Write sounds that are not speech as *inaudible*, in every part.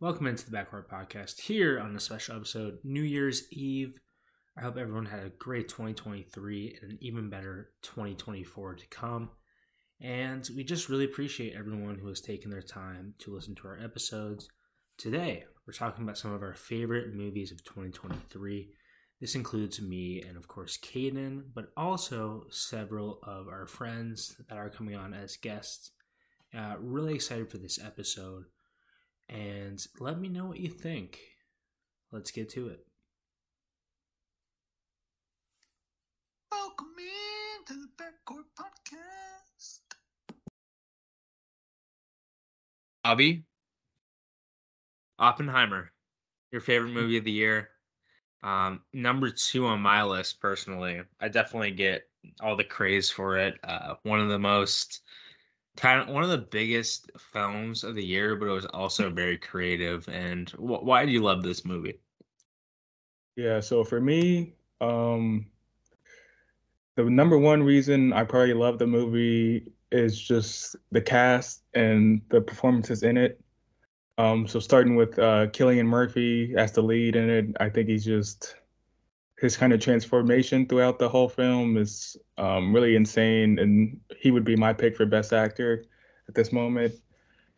Welcome into the Backcourt Podcast here on a special episode, New Year's Eve. I hope everyone had a great 2023 and an even better 2024 to come. And we just really appreciate everyone who has taken their time to listen to our episodes. Today, we're talking about some of our favorite movies of 2023. This includes me and, of course, Caiden, but also several of our friends that are coming on as guests. Uh, really excited for this episode and let me know what you think. Let's get to it. Welcome in to the Backcourt Podcast. Bobby, Oppenheimer, your favorite movie of the year. Um, number two on my list, personally. I definitely get all the craze for it. Uh, one of the most kind of one of the biggest films of the year, but it was also very creative. And wh- why do you love this movie? Yeah, so for me, um, the number one reason I probably love the movie is just the cast and the performances in it. Um, so starting with uh, Cillian Murphy as the lead in it, I think he's just his kind of transformation throughout the whole film is um, really insane, and he would be my pick for best actor at this moment.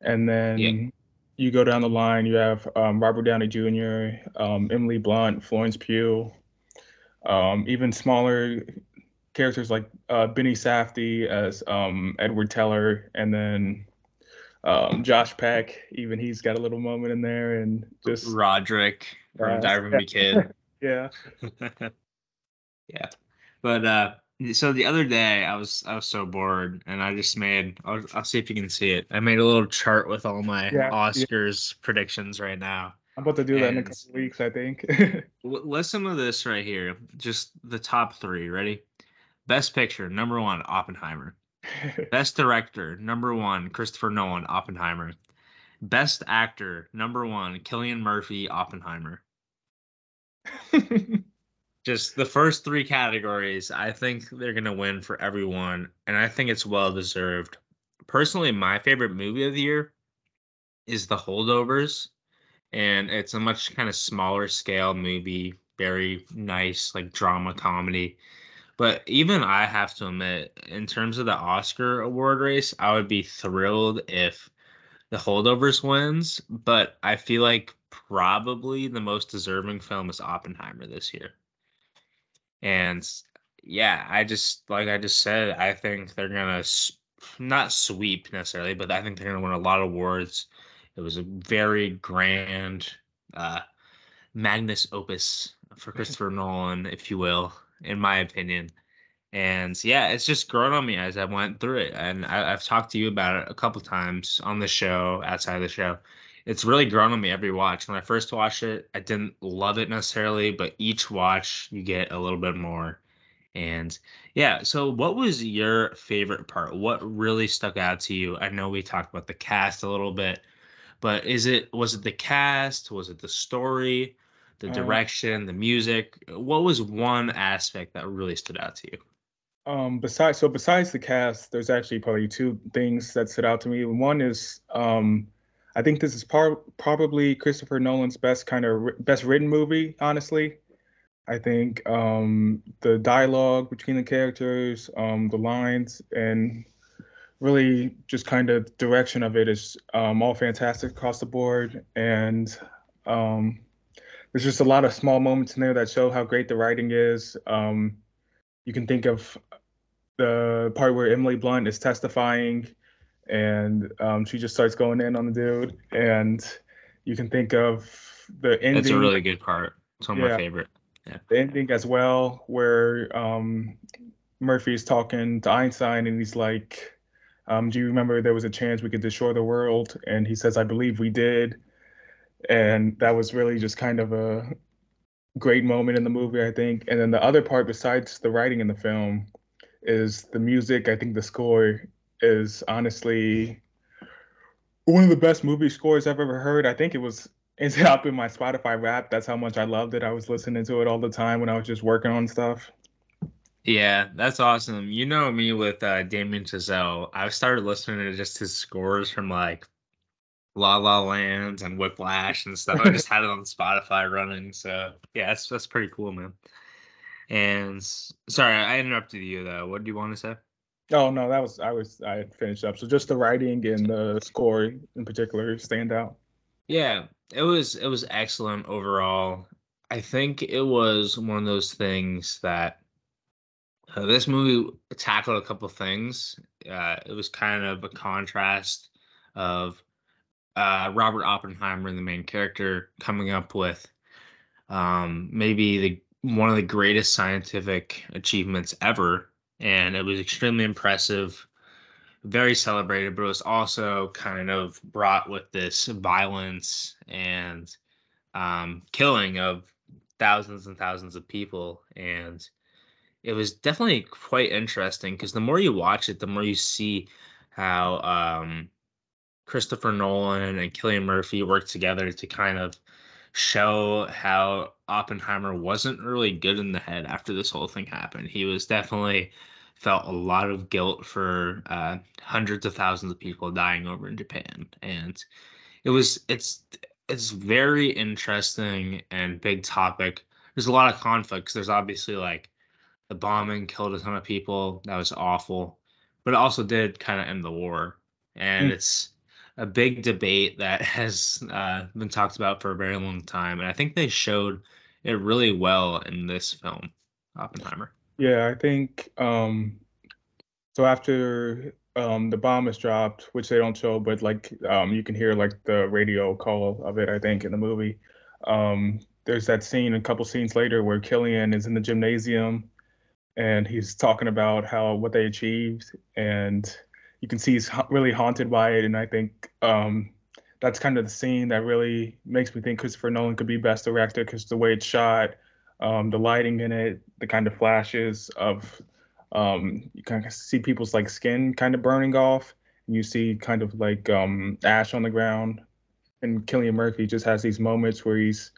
And then Yeah. you go down the line, you have um, Robert Downey Jr., um, Emily Blunt, Florence Pugh, um, even smaller characters like uh, Benny Safdie as um, Edward Teller, and then um, Josh Peck. Even he's got a little moment in there, and just Roderick from *laughs* Yeah. Diary of a Kid. yeah. yeah but uh so the other day i was i was so bored and i just made i'll, I'll see if you can see it. I made a little chart with all my Yeah, yeah. oscars predictions right now. I'm about to do that in a couple weeks, I think. *laughs* Listen to this right here just the top three ready? Best picture number one oppenheimer. *laughs* Best director number one christopher nolan oppenheimer. Best actor number one cillian murphy oppenheimer *laughs* just the first three categories, I think they're gonna win for everyone, and I think it's well deserved. Personally, my favorite movie of the year is The Holdovers, and it's a much kind of smaller scale movie, very nice, like drama comedy. But even I have to admit, in terms of the Oscar award race, I would be thrilled if The Holdovers wins. But I feel like probably the most deserving film is Oppenheimer this year. And yeah, I just like I just said, I think they're gonna not sweep necessarily, but I think they're gonna win a lot of awards. It was a very grand uh, magnus opus for *laughs* Christopher Nolan, if you will, in my opinion. And yeah, it's just grown on me as I went through it, and I, I've talked to you about it a couple times on the show, outside of the show. It's really grown on me every watch. When I first watched it, I didn't love it necessarily, but each watch you get a little bit more. And yeah, so what was your favorite part? What really stuck out to you? I know we talked about the cast a little bit, but is it was it the cast? Was it the story, the Uh, direction, the music? What was one aspect that really stood out to you? Um, besides, so besides the cast, there's actually probably two things that stood out to me. One is, um, I think this is par- probably Christopher Nolan's best kind of ri- best written movie. Honestly, I think um, the dialogue between the characters, um, the lines, and really just kind of direction of it is um, all fantastic across the board. And um, there's just a lot of small moments in there that show how great the writing is. Um, you can think of the part where Emily Blunt is testifying and um, she just starts going in on the dude. And you can think of the ending, It's a really good part. It's one of my favorite. Yeah. the ending as well, where um, Murphy's talking to Einstein and he's like, um, Do you remember there was a chance we could destroy the world? And he says, I believe we did. And that was really just kind of a great moment in the movie, I think. And then the other part, besides the writing in the film, is the music. I think the score is honestly one of the best movie scores I've ever heard. I think it was *laughs* it's up in my Spotify rap. That's how much I loved it. I was listening to it all the time when I was just working on stuff. Yeah, that's awesome. You know me with uh, Damien Chazelle. I've started listening to just his scores from like La La Land and Whiplash and stuff. I just *laughs* had it on Spotify running. So yeah, that's that's pretty cool, man. And sorry, I interrupted you though. What do you want to say? Oh no, that was I was I finished up. So just the writing and the score in particular stand out. Yeah, it was it was excellent overall. I think it was one of those things that uh, this movie tackled a couple things. Uh, it was kind of a contrast of uh, Robert Oppenheimer, the main character, coming up with um, maybe the one of the greatest scientific achievements ever, and it was extremely impressive, very celebrated. But it was also kind of brought with this violence and um, killing of thousands and thousands of people, and it was definitely quite interesting because the more you watch it, the more you see how um, Christopher Nolan and Cillian Murphy worked together to kind of show how Oppenheimer wasn't really good in the head after this whole thing happened. He was definitely felt a lot of guilt for uh, hundreds of thousands of people dying over in Japan, and it was it's it's very interesting and big topic. There's a lot of conflicts. There's obviously like the bombing killed a ton of people. That was awful, but it also did kind of end the war, and Mm. it's a big debate that *laughs* has uh, been talked about for a very long time, and I think they showed it really well in this film, Oppenheimer. Yeah, I think um so after um the bomb is dropped, which they don't show, but like um you can hear like the radio call of it, I think, in the movie. Um there's that scene a couple scenes later where Cillian is in the gymnasium and he's talking about how what they achieved and you can see he's ha- really haunted by it and I think um that's kind of the scene that really makes me think Christopher Nolan could be best director because the way it's shot, um, the lighting in it, the kind of flashes of um, you kind of see people's like skin kind of burning off, and you see kind of like um, ash on the ground. And Cillian Murphy just has these moments where he's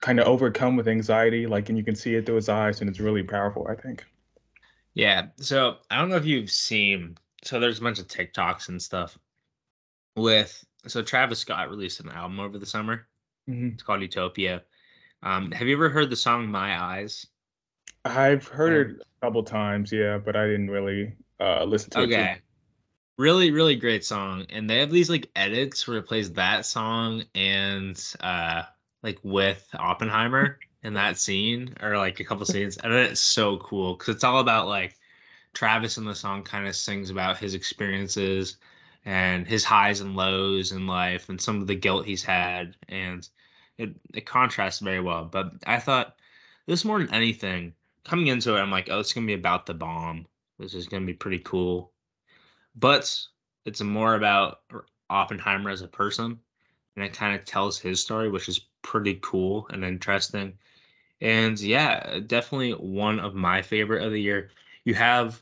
kind of overcome with anxiety, like, and you can see it through his eyes, and it's really powerful. I think. Yeah. So I don't know if you've seen. So there's a bunch of TikToks and stuff with. So Travis Scott released an album over the summer. Mhm. It's called Utopia. Um, have you ever heard the song My Eyes? I've heard Um, it a couple times, yeah, but I didn't really uh, listen to it. Okay. Really, really great song. And they have these like edits where it plays that song and uh like with Oppenheimer in that scene or like a couple scenes. And it's so cool because it's all about like Travis in the song kind of sings about his experiences and his highs and lows in life and some of the guilt he's had and it it contrasts very well. But I thought this more than anything, coming into it, I'm like, oh, it's gonna be about the bomb. This is gonna be pretty cool. But it's more about Oppenheimer as a person, and it kind of tells his story, which is pretty cool and interesting. And yeah, definitely one of my favorite of the year. You have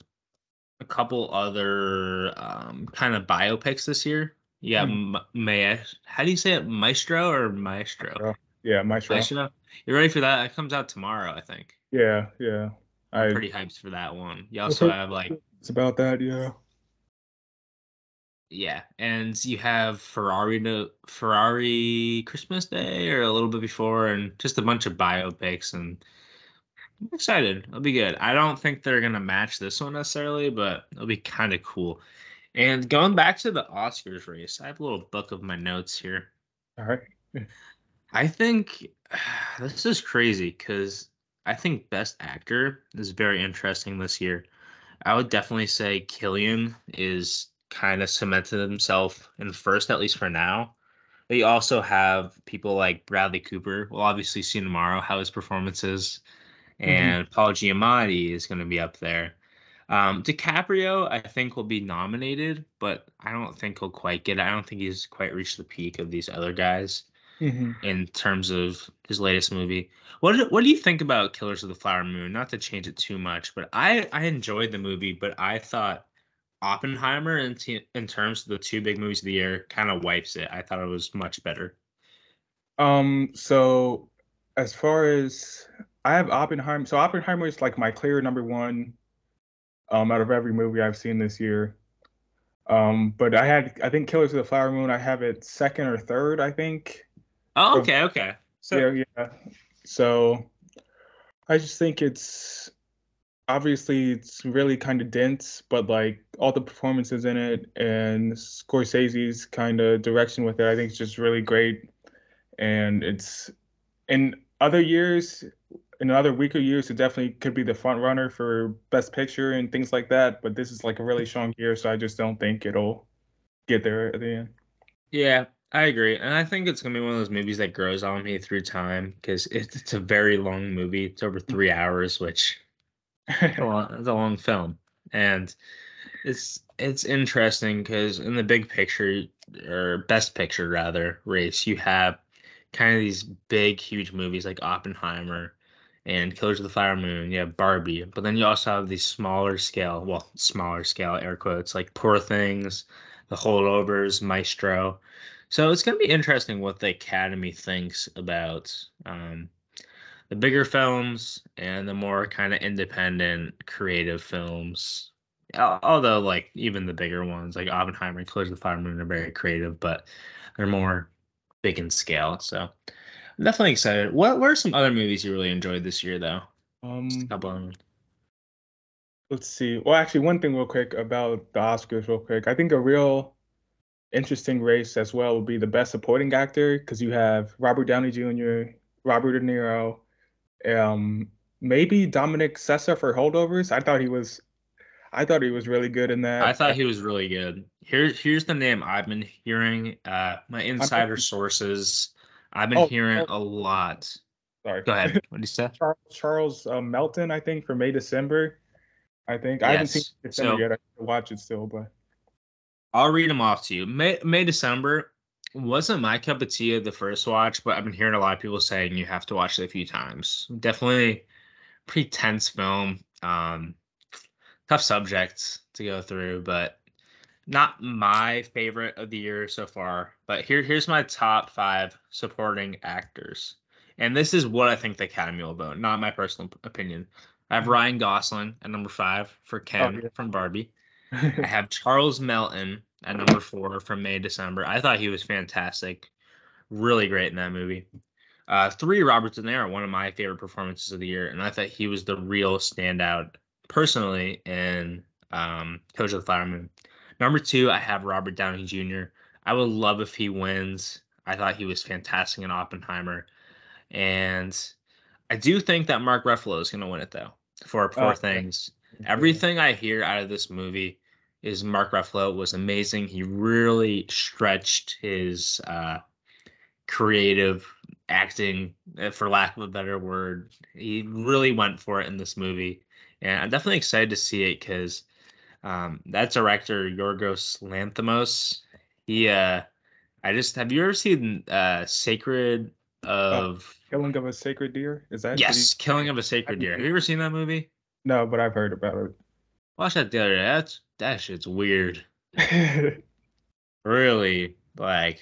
a couple other um, kind of biopics this year. Yeah, Hmm. May how do you say it, Maestro or Maestro? Maestro. Yeah, Maestro. Maestro. You ready for that? It comes out tomorrow, I think. Yeah, yeah. I'm I, pretty hyped for that one. You also have like it's about that, yeah. yeah, and you have Ferrari to Ferrari Christmas Day or a little bit before, and just a bunch of biopics, and I'm excited. It'll be good. I don't think they're gonna match this one necessarily, but it'll be kind of cool. And going back to the Oscars race, I have a little book of my notes here. All right. I think *sighs* this is crazy because I think Best Actor is very interesting this year. I would definitely say Cillian is kind of cemented himself in first, at least for now. But you also have people like Bradley Cooper. We'll obviously see tomorrow how his performance is. Mm-hmm. And Paul Giamatti is going to be up there. Um, DiCaprio, I think, will be nominated, but I don't think he'll quite get it. I don't think he's quite reached the peak of these other guys hmm in terms of his latest movie. What do, what do you think about Killers of the Flower Moon? Not to change it too much, but I I enjoyed the movie, but I thought Oppenheimer in t- in terms of the two big movies of the year kind of wipes it. I thought it was much better. Um, so as far as I have Oppenheimer, so Oppenheimer is like my clear number one um out of every movie I've seen this year. Um, but I had I think Killers of the Flower Moon. I have it second or third. I think. Oh, okay, okay. So yeah, yeah. So I just think it's obviously it's really kind of dense, but like all the performances in it and Scorsese's kind of direction with it, I think it's just really great. And it's in other years, in other weaker years, it definitely could be the front runner for Best Picture and things like that. But this is like a really strong year, so I just don't think it'll get there at the end. Yeah, I agree, and I think it's gonna be one of those movies that grows on me through time because it's, it's a very long movie. It's over mm. three hours, which it's a *laughs* long, it's a long film, and it's it's interesting because in the big picture or best picture rather race, you have kind of these big, huge movies like Oppenheimer and Killers of the Flower Moon. You have Barbie, but then you also have these smaller scale, well, smaller scale air quotes like Poor Things, The Holdovers, Maestro. So it's going to be interesting what the Academy thinks about um, the bigger films and the more kind of independent, creative films. Although, like even the bigger ones, like Oppenheimer and Killers of the Flower Moon, are very creative, but they're more big in scale. So definitely excited. What What are some other movies you really enjoyed this year, though? Um, Just a couple of them. Let's see. Well, actually, one thing real quick about the Oscars, real quick. I think a real interesting race as well would be the best supporting actor because you have Robert Downey Jr., Robert De Niro, um, maybe Dominic Sessa for Holdovers. I thought he was, I thought he was really good in that. I thought he was really good. Here's Here's the name I've been hearing. Uh, my insider sources. I've been Oh, hearing oh. a lot. Sorry. Go ahead. *laughs* What did you say? Charles Charles uh, Melton, I think, for May December. I think I haven't seen Yes. December So- yet. I watch it still, but I'll read them off to you. May May December wasn't my cup of tea the first watch, but I've been hearing a lot of people saying you have to watch it a few times. Definitely pretty tense film. Um, tough subjects to go through, but not my favorite of the year so far. But here here's my top five supporting actors, and this is what I think the Academy will vote, not my personal opinion. I have Ryan Gosling at number five for Ken yeah. from Barbie. *laughs* I have Charles Melton at number four from May December. I thought he was fantastic, really great in that movie. Uh, three Robert De Niro, one of my favorite performances of the year, and I thought he was the real standout personally in um, Coach of the Moon. Number two, I have Robert Downey Jr. I would love if he wins. I thought he was fantastic in Oppenheimer, and I do think that Mark Ruffalo is going to win it though for Poor Oh, okay. Things. Everything I hear out of this movie is Mark Ruffalo was amazing. He really stretched his uh, creative acting, uh, for lack of a better word. He really went for it in this movie, and I'm definitely excited to see it because um, that director Yorgos Lanthimos, he, uh, I just have you ever seen uh, Sacred of Killing of a Sacred Deer. Is that? Yes, Killing of a Sacred Deer. Have you ever seen that movie? no, but I've heard about it. Watch that the other day. That's that shit's weird. *laughs* Really, like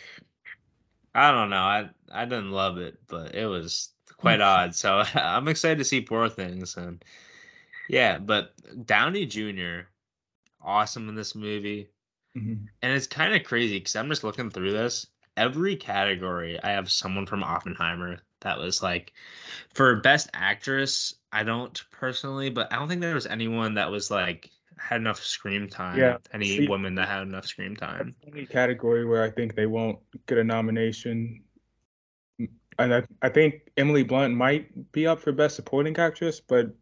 I don't know. I I didn't love it, but it was quite *laughs* odd. So *laughs* I'm excited to see Poor Things and yeah, but Downey Jr. awesome in this movie. Mhm. And it's kind of crazy because I'm just looking through this. Every category, I have someone from Oppenheimer that was like, for best actress, I don't personally, but I don't think there was anyone that was like had enough screen time. Yeah, Any see- woman that had enough screen time. Only category where I think they won't get a nomination. And I, I think Emily Blunt might be up for Best Supporting Actress, but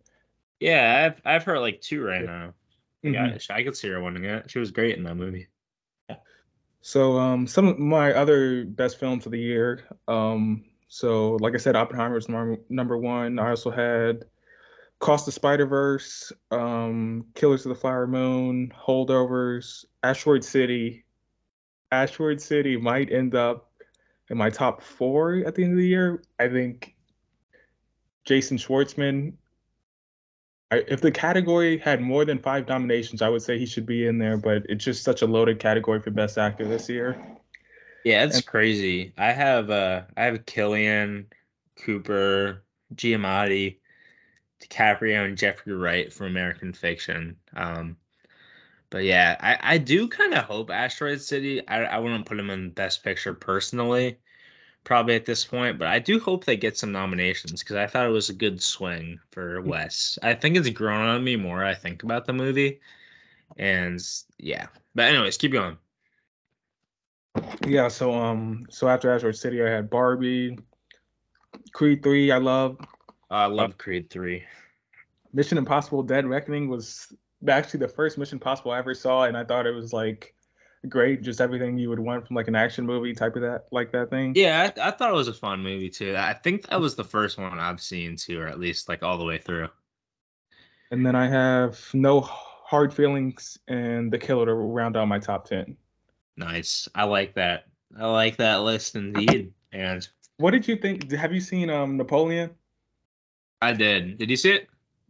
Yeah, I've I've heard like two right Yeah. now. Yeah, I could see her winning it. She was great in that movie. Yeah. So um, some of my other best films of the year. Um, so like I said, Oppenheimer was number number one. I also had Cross the Spider Verse, um, Killers of the Flower Moon, Holdovers, Asteroid City. Asteroid City might end up in my top four at the end of the year. I think Jason Schwartzman. I, if the category had more than five nominations, I would say he should be in there. But it's just such a loaded category for Best Actor this year. Yeah, it's And- crazy. I have uh I have Cillian, Cooper, Giamatti, DiCaprio, and Jeffrey Wright from American Fiction. Um, But yeah, I, I do kind of hope Asteroid City. I, I wouldn't put him in Best Picture personally, probably at this point, but I do hope they get some nominations because I thought it was a good swing for Wes. I think it's grown on me more I think about the movie. And yeah. But anyways, keep going. Yeah, so um so after Asteroid City I had Barbie, Creed 3, I love. I love Creed 3. Mission Impossible Dead Reckoning was actually the first Mission Impossible I ever saw, and I thought it was like great, just everything you would want from like an action movie type of that, like that thing. Yeah, I, I thought it was a fun movie too. I think that was the first one I've seen too, or at least like all the way through. And then I have No Hard Feelings and The Killer to round out my top ten. Nice. I like that. I like that list indeed. And What did you think? Have you seen um Napoleon? I did. Did you see it?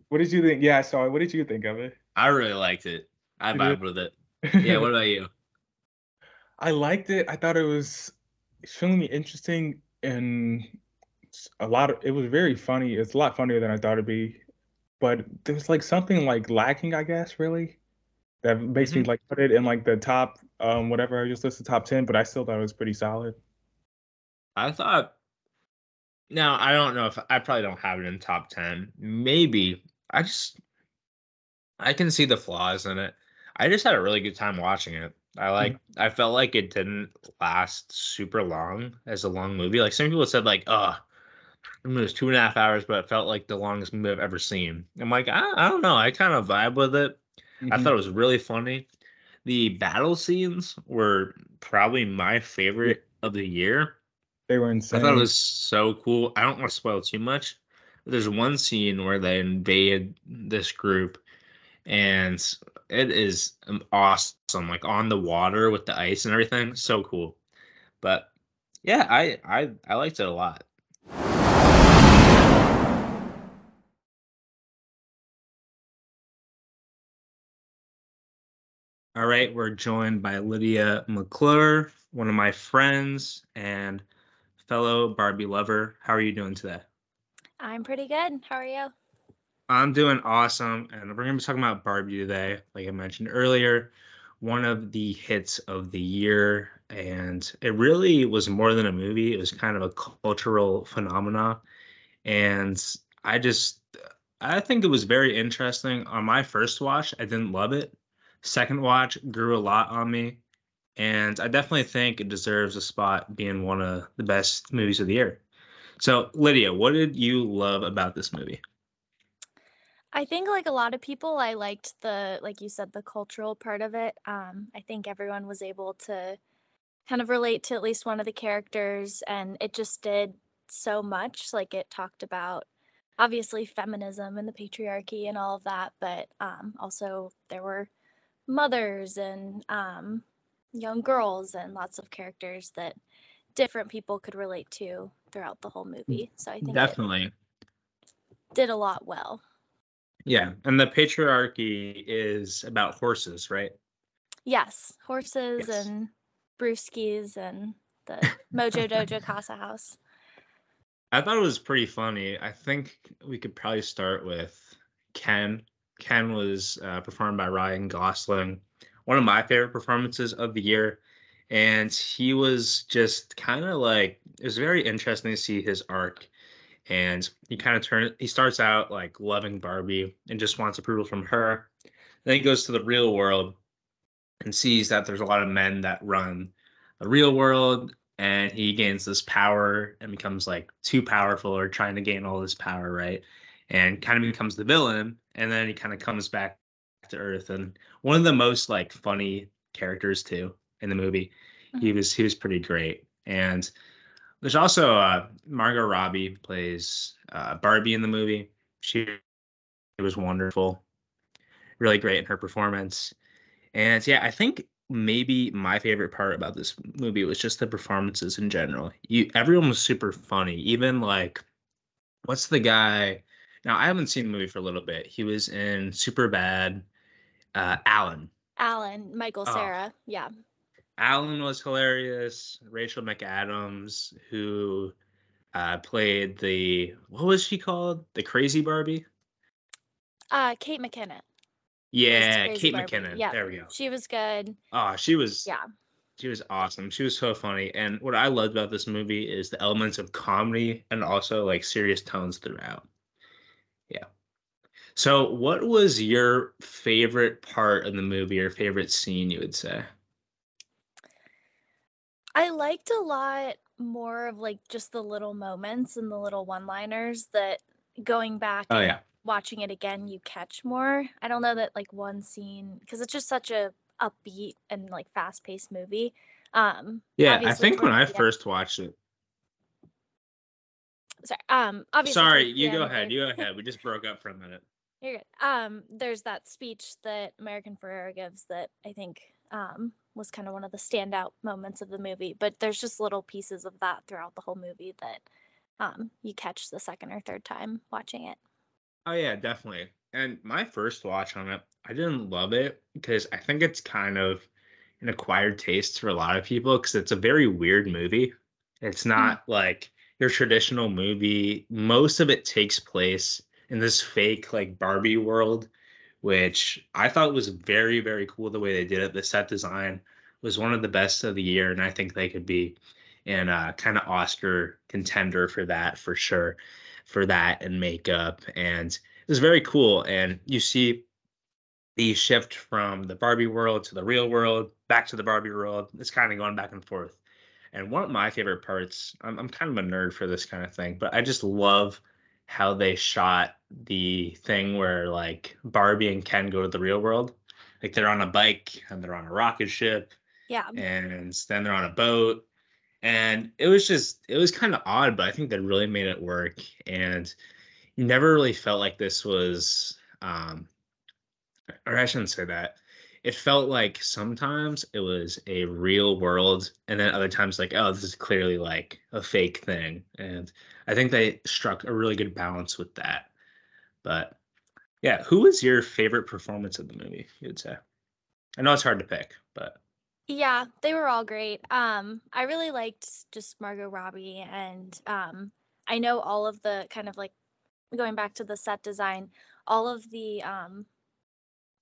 What did you think? Yeah, I saw it. What did you think of it? I really liked it. I vibed with it. *laughs* Yeah, what about you? I liked it. I thought it was extremely interesting and a lot of it was very funny. It's a lot funnier than I thought it'd be. But there was like something like lacking, I guess, really. That makes me like put it in like the top um whatever I just listed top 10, but I still thought it was pretty solid. I thought now I don't know if I probably don't have it in top 10. Maybe. I just I can see the flaws in it. I just had a really good time watching it. I like I felt like it didn't last super long as a long movie. Like some people said like, uh it was two and a half hours, but it felt like the longest movie I've ever seen. I'm like, I, I don't know. I kind of vibe with it. I Mhm. thought it was really funny. The battle scenes were probably my favorite of the year. they were insane. I thought it was so cool. I don't want to spoil too much. But there's one scene where they invade this group, and it is awesome. Like on the water with the ice and everything, so cool. But yeah, I I I liked it a lot. All right, we're joined by Lydia McClure, one of my friends and fellow Barbie lover. How are you doing today? I'm pretty good. How are you? I'm doing awesome, and we're to be talking about Barbie today. Like I mentioned earlier, one of the hits of the year, and it really was more than a movie. It was kind of a cultural phenomena, and I just, I think it was very interesting. On my first watch, I didn't love it. Second watch grew a lot on me, and I definitely think it deserves a spot being one of the best movies of the year. So, Lydia, what did you love about this movie? I think like a lot of people, I liked the like you said the cultural part of it. Um, I think everyone was able to kind of relate to at least one of the characters, and it just did so much. Like it talked about obviously feminism and the patriarchy and all of that, but um, also there were mothers and um, young girls and lots of characters that different people could relate to throughout the whole movie. So I think it Definitely. did a lot well. Yeah. And the patriarchy is about horses, right? Yes, horses Yes. and brewskis and the *laughs* Mojo Dojo Casa House. I thought it was pretty funny. I think we could probably start with Ken. Ken was uh, performed by Ryan Gosling, one of my favorite performances of the year. And he was just kind of like, it was very interesting to see his arc. And he kind of turns he starts out like loving Barbie and just wants approval from her. Then he goes to the real world and sees that there's a lot of men that run the real world and he gains this power and becomes like too powerful or trying to gain all this power right? And kind of becomes the villain and then he kind of comes back to earth and one of the most like funny characters too in the movie. He mm-hmm. was he was pretty great and there's also uh margot robbie plays uh barbie in the movie she it was wonderful really great in her performance and yeah, I think maybe my favorite part about this movie was just the performances in general. You everyone was super funny. Even like what's the guy? Now I haven't seen the movie for a little bit. He was in Super Bad. Uh, Alan. Alan, Michael, Oh. Sarah. Yeah. Alan was hilarious. Rachel McAdams, who uh, played the what was she called? The crazy Barbie. Uh, Kate McKinnon. Yeah, Kate Barbie. McKinnon. Yeah. There we go. She was good. Oh, she was Yeah. she was awesome. She was so funny. And what I loved about this movie is the elements of comedy and also like serious tones throughout. Yeah. So what was your favorite part of the movie or favorite scene you would say? I liked a lot more of like just the little moments and the little one-liners that going back Oh and yeah. watching it again you catch more. I don't know that like one scene because it's just such a upbeat and like fast-paced movie. Um Yeah, I think when I end- first watched it. sorry. Um obviously Sorry, you go ahead. there- *laughs* You go ahead. We just broke up for a minute. You're good. Um, there's that speech that America Ferrera gives that I think um, was kind of one of the standout moments of the movie. But there's just little pieces of that throughout the whole movie that um, you catch the second or third time watching it. Oh yeah, definitely. And my first watch on it, I didn't love it because I think it's kind of an acquired taste for a lot of people because it's a very weird movie. It's not like your traditional movie. Most of it takes place in this fake like Barbie world, which I thought was very very cool the way they did it. The set design was one of the best of the year, and I think they could be and uh, kind of Oscar contender for that for sure, for that and makeup. And it was very cool. And you see the shift from the Barbie world to the real world, back to the Barbie world. It's kind of going back and forth. And one of my favorite parts, I'm, I'm kind of a nerd for this kind of thing, but I just love how they shot the thing where like Barbie and Ken go to the real world. Like they're on a bike and they're on a rocket ship Yeah. and then they're on a boat and it was just it was kind of odd but i think that really made it work and you never really felt like this was um or i shouldn't say that it felt like sometimes it was a real world and then other times like oh this is clearly like a fake thing and i think they struck a really good balance with that but yeah who was your favorite performance of the movie you would say i know it's hard to pick but Yeah, they were all great. Um, I really liked just Margot Robbie, and um, I know all of the kind of like going back to the set design, all of the um,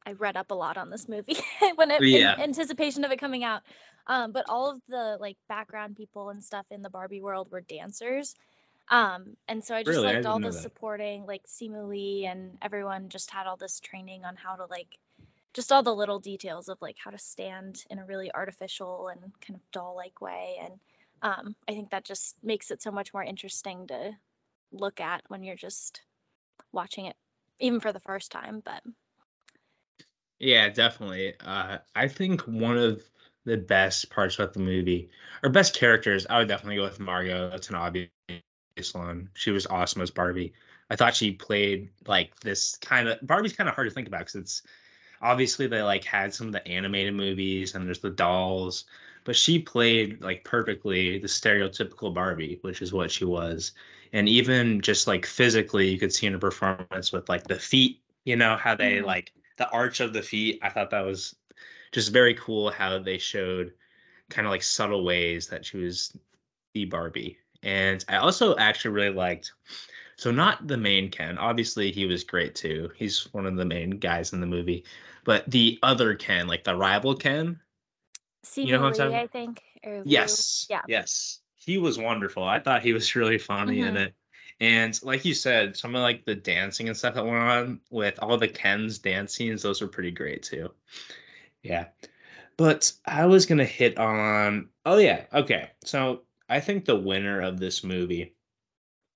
I read up a lot on this movie *laughs* when it Yeah. in anticipation of it coming out. Um, but all of the like background people and stuff in the Barbie world were dancers. Um, and so I just Really? I liked all the that. supporting, like Simu Lee and everyone just had all this training on how to like just all the little details of like how to stand in a really artificial and kind of doll like way and um, i think that just makes it so much more interesting to look at when you're just watching it even for the first time but Yeah, definitely. Uh, I think one of the best parts about the movie, or best characters, I would definitely go with Margot. That's an obvious one. She was awesome as Barbie. I thought she played like this kind of Barbie's kind of hard to think about because it's obviously they like had some of the animated movies and there's the dolls, but she played like perfectly the stereotypical Barbie, which is what she was. And even just like physically, you could see in her performance with like the feet, you know, how they Mhm. like the arch of the feet. I thought that was just very cool how they showed kind of like subtle ways that she was the Barbie. And I also actually really liked so not the main Ken. Obviously he was great too. He's one of the main guys in the movie. But the other Ken, like the rival Ken. Simu know who I'm Lee, i think. Yes. yeah Yes. He was wonderful. I thought he was really funny in Mhm. it. And like you said, some of like the dancing and stuff that went on with all the Ken's dance scenes, those were pretty great too. Yeah. But I was gonna hit on oh yeah, okay. So I think the winner of this movie,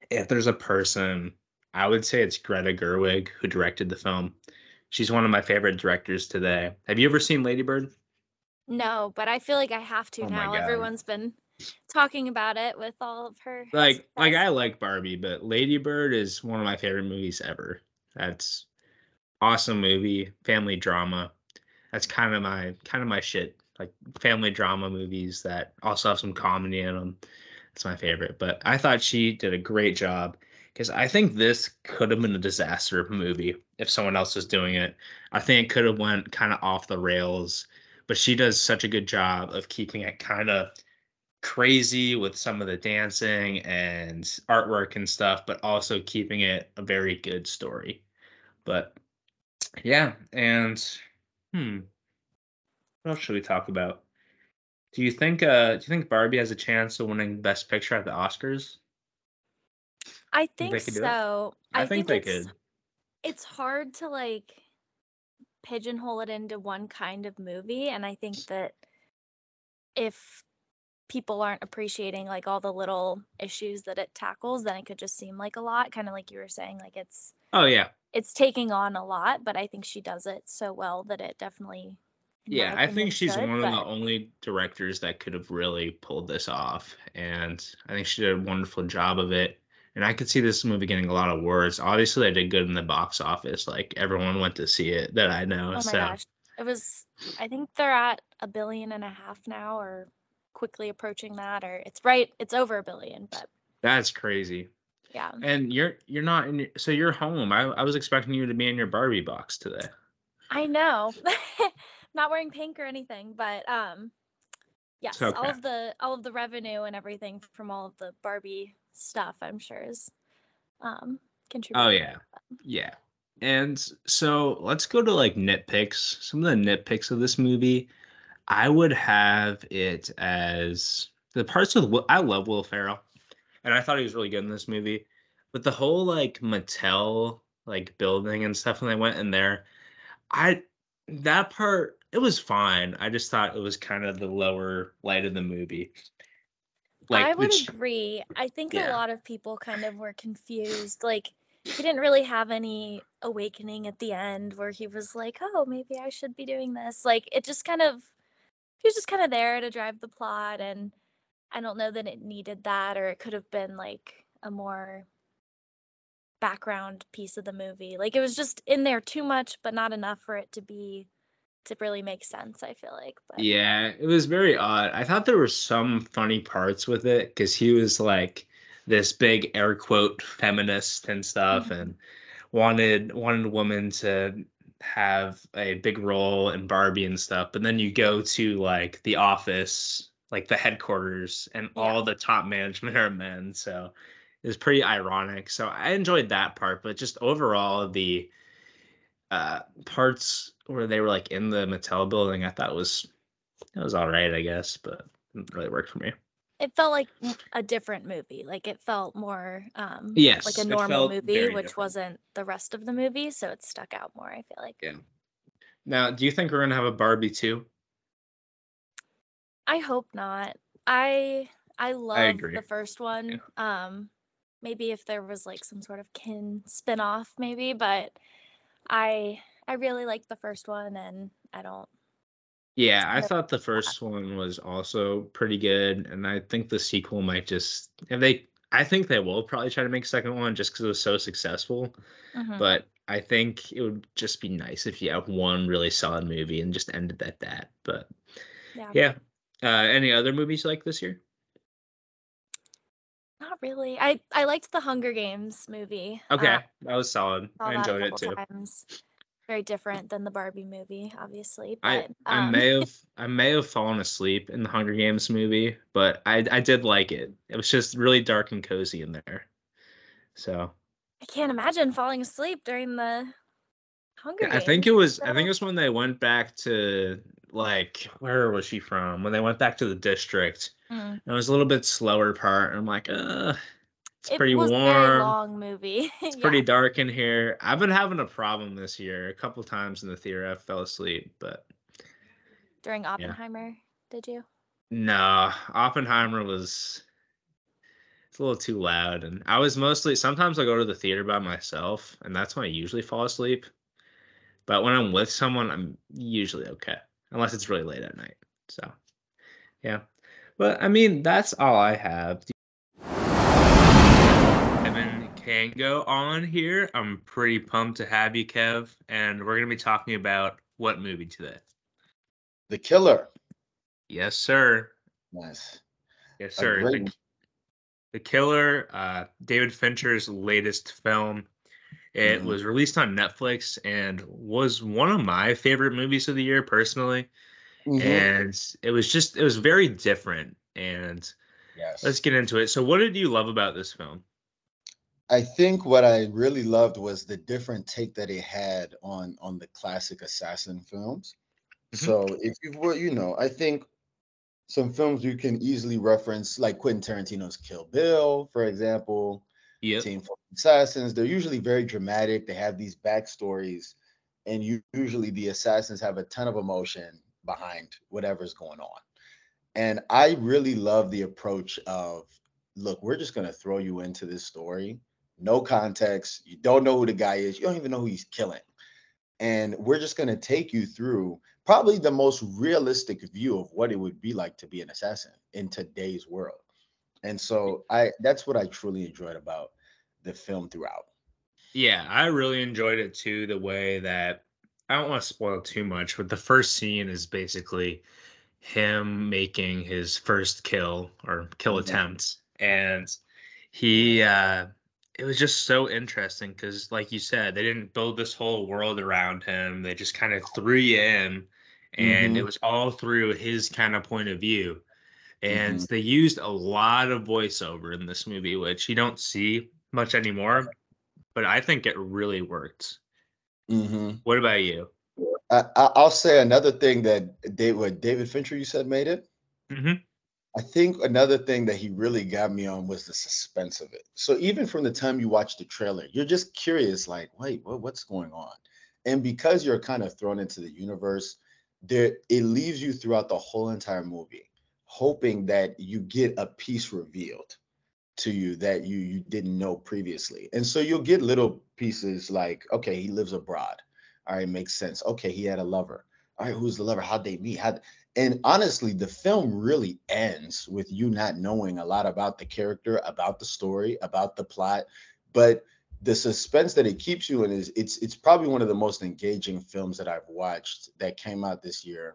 if there's a person, I would say it's Greta Gerwig who directed the film. She's one of my favorite directors today. Have you ever seen Ladybird? no but i feel like i have to Oh now everyone's been talking about it with all of her like like. I like Barbie, but Lady Bird is one of my favorite movies ever. That's awesome movie, family drama. That's kind of my kind of my shit. Like family drama movies that also have some comedy in them. It's my favorite. But I thought she did a great job because I think this could have been a disaster of a movie if someone else was doing it. I think it could have went kind of off the rails, but she does such a good job of keeping it kind of crazy with some of the dancing and artwork and stuff, but also keeping it a very good story. But Yeah, and hmm, what else should we talk about? Do you think uh do you think Barbie has a chance of winning Best Picture at the Oscars? I Think think they could do it? so. I, think, they it's, could. It's hard to like pigeonhole it into one kind of movie, and I think that if people aren't appreciating like all the little issues that it tackles, then it could just seem like a lot. Kind of like you were saying, like it's Oh yeah. it's taking on a lot, but I think she does it so well that it definitely. Yeah, I think she's should, one of the only directors that could have really pulled this off. And I think she did a wonderful job of it. And I could see this movie getting a lot of words. Obviously, they did good in the box office. Like everyone went to see it that I know. Oh my so gosh. It was I think they're at a billion and a half now or quickly approaching that or it's right it's over a billion, but that's crazy. yeah. And you're you're not in your, so you're home. I, I was expecting you to be in your Barbie box today. I know. *laughs* Not wearing pink or anything, but um yes, all of the all of the revenue and everything from all of the Barbie stuff I'm sure is um contributing. Oh yeah. Yeah. And so let's go to like nitpicks. Some of the nitpicks of this movie. I would have it as the parts with Will, I love Will Ferrell. And I thought he was really good in this movie. But the whole like Mattel like building and stuff when they went in there, I that part it was fine. I just thought it was kind of the lower light of the movie. I would ch- agree. I think Yeah. a lot of people kind of were confused. Like he didn't really have any awakening at the end where he was like, "Oh, maybe I should be doing this." Like it just kind of he was just kind of there to drive the plot and I don't know that it needed that or it could have been like a more background piece of the movie. Like it was just in there too much but not enough for it to be to really make sense, I feel like. But Yeah, it was very odd. I thought there were some funny parts with it because he was like this big air quote feminist and stuff Mhm. and wanted wanted women to have a big role in Barbie and stuff. But then you go to like the office, like the headquarters, and Yeah. all the top management are men. So it was pretty ironic. So I enjoyed that part, but just overall the uh parts where they were like in the Mattel building, I thought was it was all right, I guess, but didn't really work for me. it felt like a different movie. Like it felt more um Yes, like a normal movie, which different. wasn't the rest of the movie, so it stuck out more, I feel like. Yeah. Now, do you think we're gonna have a Barbie too? I hope not. I I love agree. the first one. Um maybe if there was like some sort of Ken spin-off maybe, but I I really like the first one and I don't Yeah, I thought the first one was also pretty good, and I think the sequel might just if they I think they will probably try to make a second one just because it was so successful. Mhm. But I think it would just be nice if you have one really solid movie and just ended at that. But yeah. yeah. Uh, any other movies you like this year? Really. I I liked the Hunger Games movie. Okay, Uh, that was solid. I enjoyed it too. Times. Very different than the Barbie movie, obviously. But I I um, may have *laughs* I may have fallen asleep in the Hunger Games movie, but I I did like it. It was just really dark and cozy in there. So I can't imagine falling asleep during the Hunger Games. I think it was I think it was when they went back to like where was she from? When they went back to the district. Mm. It was a little bit slower part. and I'm like, uh it's It pretty was a very warm. long movie. *laughs* It's Yeah. pretty dark in here. I've been having a problem this year. A couple times in the theater I fell asleep, but during Oppenheimer. Did you? No, Oppenheimer was it's a little too loud, and I was mostly sometimes I go to the theater by myself, and that's when I usually fall asleep. But when I'm with someone, I'm usually okay, unless it's really late at night. So, yeah. But I mean, that's all I have. Kevin Kango on here. I'm pretty pumped to have you, Kev, and we're gonna be talking about what movie today? The Killer. Yes, sir. Nice. Yes, sir. The, The Killer, uh, David Fincher's latest film. It Mhm. was released on Netflix and was one of my favorite movies of the year, personally. Mhm. And it was just, it was very different. And Yes. let's get into it. So, what did you love about this film? I think what I really loved was the different take that it had on on the classic assassin films. Mhm. So if you were, you know, I think some films you can easily reference, like Quentin Tarantino's Kill Bill, for example, Yep. Team Fortress Assassins. They're usually very dramatic. They have these backstories, and you, usually the assassins have a ton of emotion behind whatever's going on. And I really love the approach of, look, we're just going to throw you into this story, no context. You don't know who the guy is. You don't even know who he's killing. And we're just going to take you through probably the most realistic view of what it would be like to be an assassin in today's world. And so I that's what I truly enjoyed about the film throughout. Yeah, I really enjoyed it too. The way that I don't want to spoil too much, but the first scene is basically him making his first kill or kill Mhm. attempts, and he uh it was just so interesting because, like you said, they didn't build this whole world around him. They just kind of threw you in, and it Mhm. was all through his kind of point of view. And Mhm. they used a lot of voiceover in this movie, which you don't see much anymore. But I think it really worked. Mm-hmm. What about you? I, I, I'll say another thing that David, David Fincher you said made it. Mm-hmm. I think another thing that he really got me on was the suspense of it. So even from the time you watch the trailer, you're just curious, like, wait, what, what's going on? And because you're kind of thrown into the universe, there it leaves you throughout the whole entire movie, hoping that you get a piece revealed to you that you you didn't know previously. And so you'll get little pieces like, okay, he lives abroad. All right, makes sense. Okay, he had a lover. All right, who's the lover? How'd they meet? How and honestly, the film really ends with you not knowing a lot about the character, about the story, about the plot, but the suspense that it keeps you in is it's it's probably one of the most engaging films that I've watched that came out this year,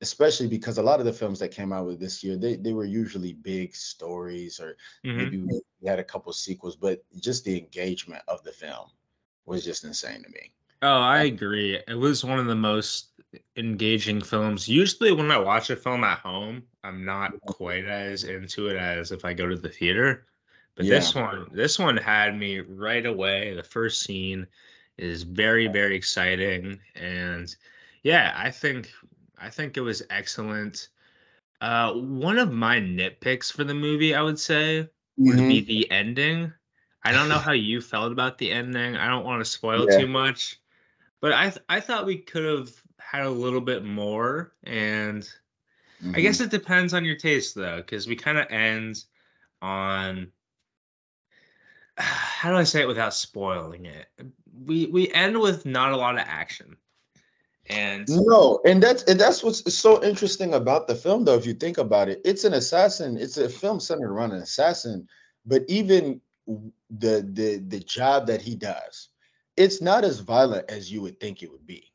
especially because a lot of the films that came out with this year they they were usually big stories or Mm-hmm. maybe we we had a couple sequels, but just the engagement of the film was just insane to me. Oh, I agree. It was one of the most engaging films. Usually, when I watch a film at home, I'm not quite as into it as if I go to the theater. But this one, this one had me right away. The first scene is very, very exciting, and yeah, I think I think it was excellent. Uh, one of my nitpicks for the movie, I would say, would Mm-hmm. be the ending. I don't know how you felt about the ending. I don't want to spoil Yeah. too much, but I th- I thought we could have had a little bit more. And I guess it depends on your taste though, because we kind of end on *sighs* how do I say it without spoiling it? We we end with not a lot of action, and No, and that's and that's what's so interesting about the film, though. If you think about it, it's an assassin. It's a film centered around an assassin, but even the the the job that he does, it's not as violent as you would think it would be.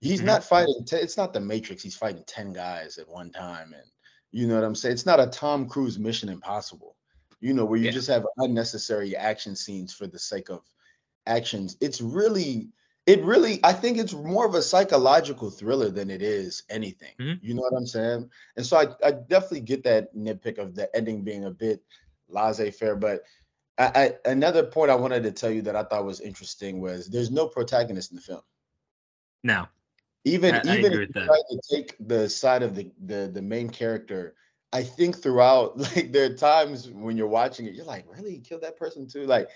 He's Mhm. not fighting. Te- it's not the Matrix. He's fighting ten guys at one time, and you know what I'm saying. It's not a Tom Cruise Mission Impossible. You know where you Yeah. just have unnecessary action scenes for the sake of actions. It's really it really i think it's more of a psychological thriller than it is anything Mhm. you know what i'm saying? And so I, I definitely get that nitpick of the ending being a bit laissez-faire but I, I another point i wanted to tell you that i thought was interesting was there's no protagonist in the film. No, even I- even if you that. try to take the side of the, the the main character i think throughout *laughs* like there are times when you're watching it you're like really? You killed that person too? Like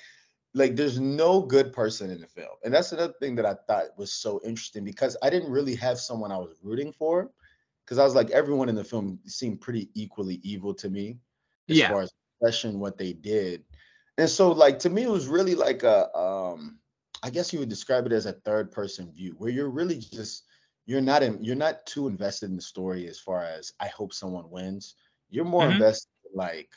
like there's no good person in the film and that's another thing that i thought was so interesting because i didn't really have someone i was rooting for because i was like everyone in the film seemed pretty equally evil to me as Yeah. far as expression what they did and so like to me it was really like a um i guess you would describe it as a third person view where you're really just you're not in you're not too invested in the story as far as i hope someone wins you're more Mhm. invested in like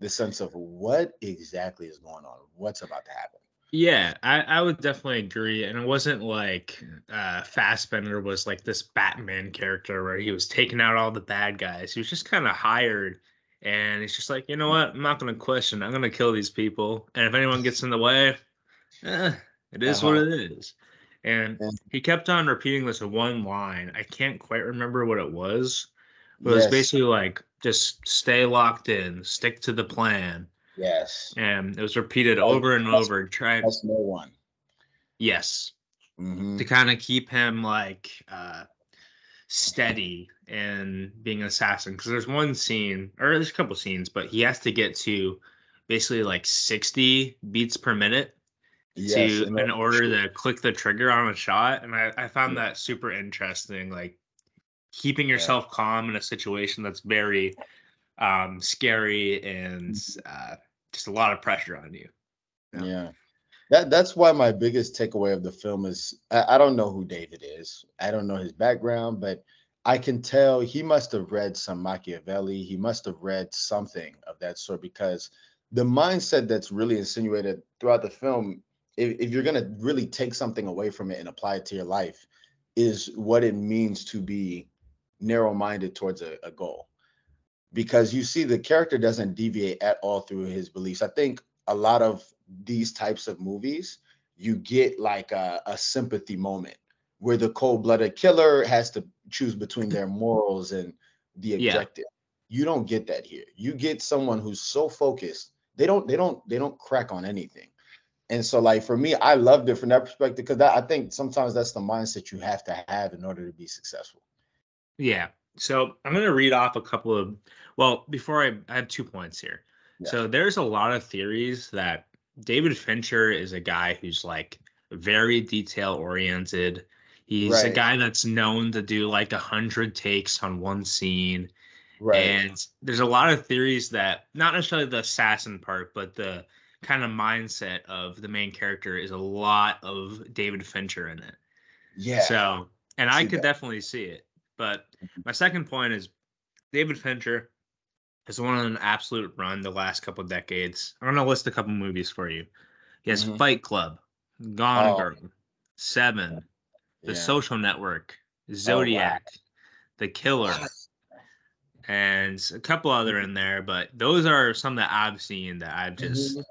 the sense of what exactly is going on what's about to happen Yeah, I, I would definitely agree. And it wasn't like uh Fassbender was like this Batman character where he was taking out all the bad guys. He was just kind of hired and he's just like, you know what? I'm not gonna question. I'm gonna kill these people. And if anyone gets in the way, eh, it is what Uh-huh. it is. And he kept on repeating this one line. I can't quite remember what it was, but it was basically like just stay locked in, stick to the plan. Yes. and it was repeated over and over. Trying, That's no one. yes, Mhm. to kind of keep him like uh steady and being an assassin because there's one scene or there's a couple scenes but he has to get to basically like 60 beats per minute Yes, to in order *laughs* to click the trigger on a shot and i, I found Yeah. that super interesting like keeping yourself calm in a situation that's very um scary and uh just a lot of pressure on you Yeah. Yeah. That that's why my biggest takeaway of the film is I, I don't know who David is. I don't know his background, but I can tell he must have read some Machiavelli. He must have read something of that sort because the mindset that's really insinuated throughout the film, if, if you're gonna really take something away from it and apply it to your life, is what it means to be narrow-minded towards a, a goal. Because you see the character doesn't deviate at all through his beliefs. I think a lot of these types of movies, you get like a, a sympathy moment where the cold-blooded killer has to choose between their *laughs* morals and the Yeah. objective. You don't get that here. You get someone who's so focused. They don't. They don't. They don't crack on anything. And so, like for me, I loved it from that perspective because I think sometimes that's the mindset you have to have in order to be successful. Yeah. So I'm going to read off a couple of, well, before I, I have two points here. Yeah. So there's a lot of theories that David Fincher is a guy who's like very detail oriented. He's a guy that's known to do like a hundred takes on one scene. Right. And there's a lot of theories that not necessarily the assassin part, but the kind of mindset of the main character is a lot of David Fincher in it. yeah. So, and I could that. definitely see it. But Mhm. my second point is David Fincher has won an absolute run the last couple decades. I'm gonna list a couple movies for you. He has Mhm. Fight Club, Gone Oh. Girl, Seven, The yeah. Social Network, Zodiac, The Killer, and a couple other in there. But those are some that I've seen that I've just Mhm.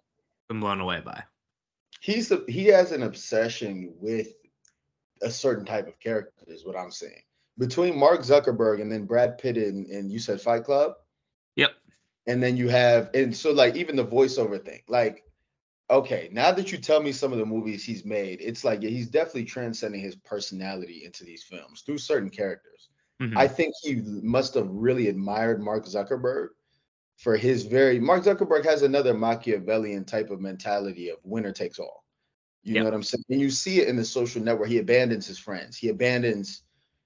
been blown away by. he's a, he has an obsession with a certain type of character is what i'm saying between mark zuckerberg and then brad pitt and, and you said fight club Yep. and then you have and so like even the voiceover thing like okay now that you tell me some of the movies he's made it's like yeah, he's definitely transcending his personality into these films through certain characters Mhm. I think he must have really admired Mark Zuckerberg for his very Mark Zuckerberg has another Machiavellian type of mentality of winner takes all. You Yep. know what I'm saying? And you see it in the social network. He abandons his friends. He abandons,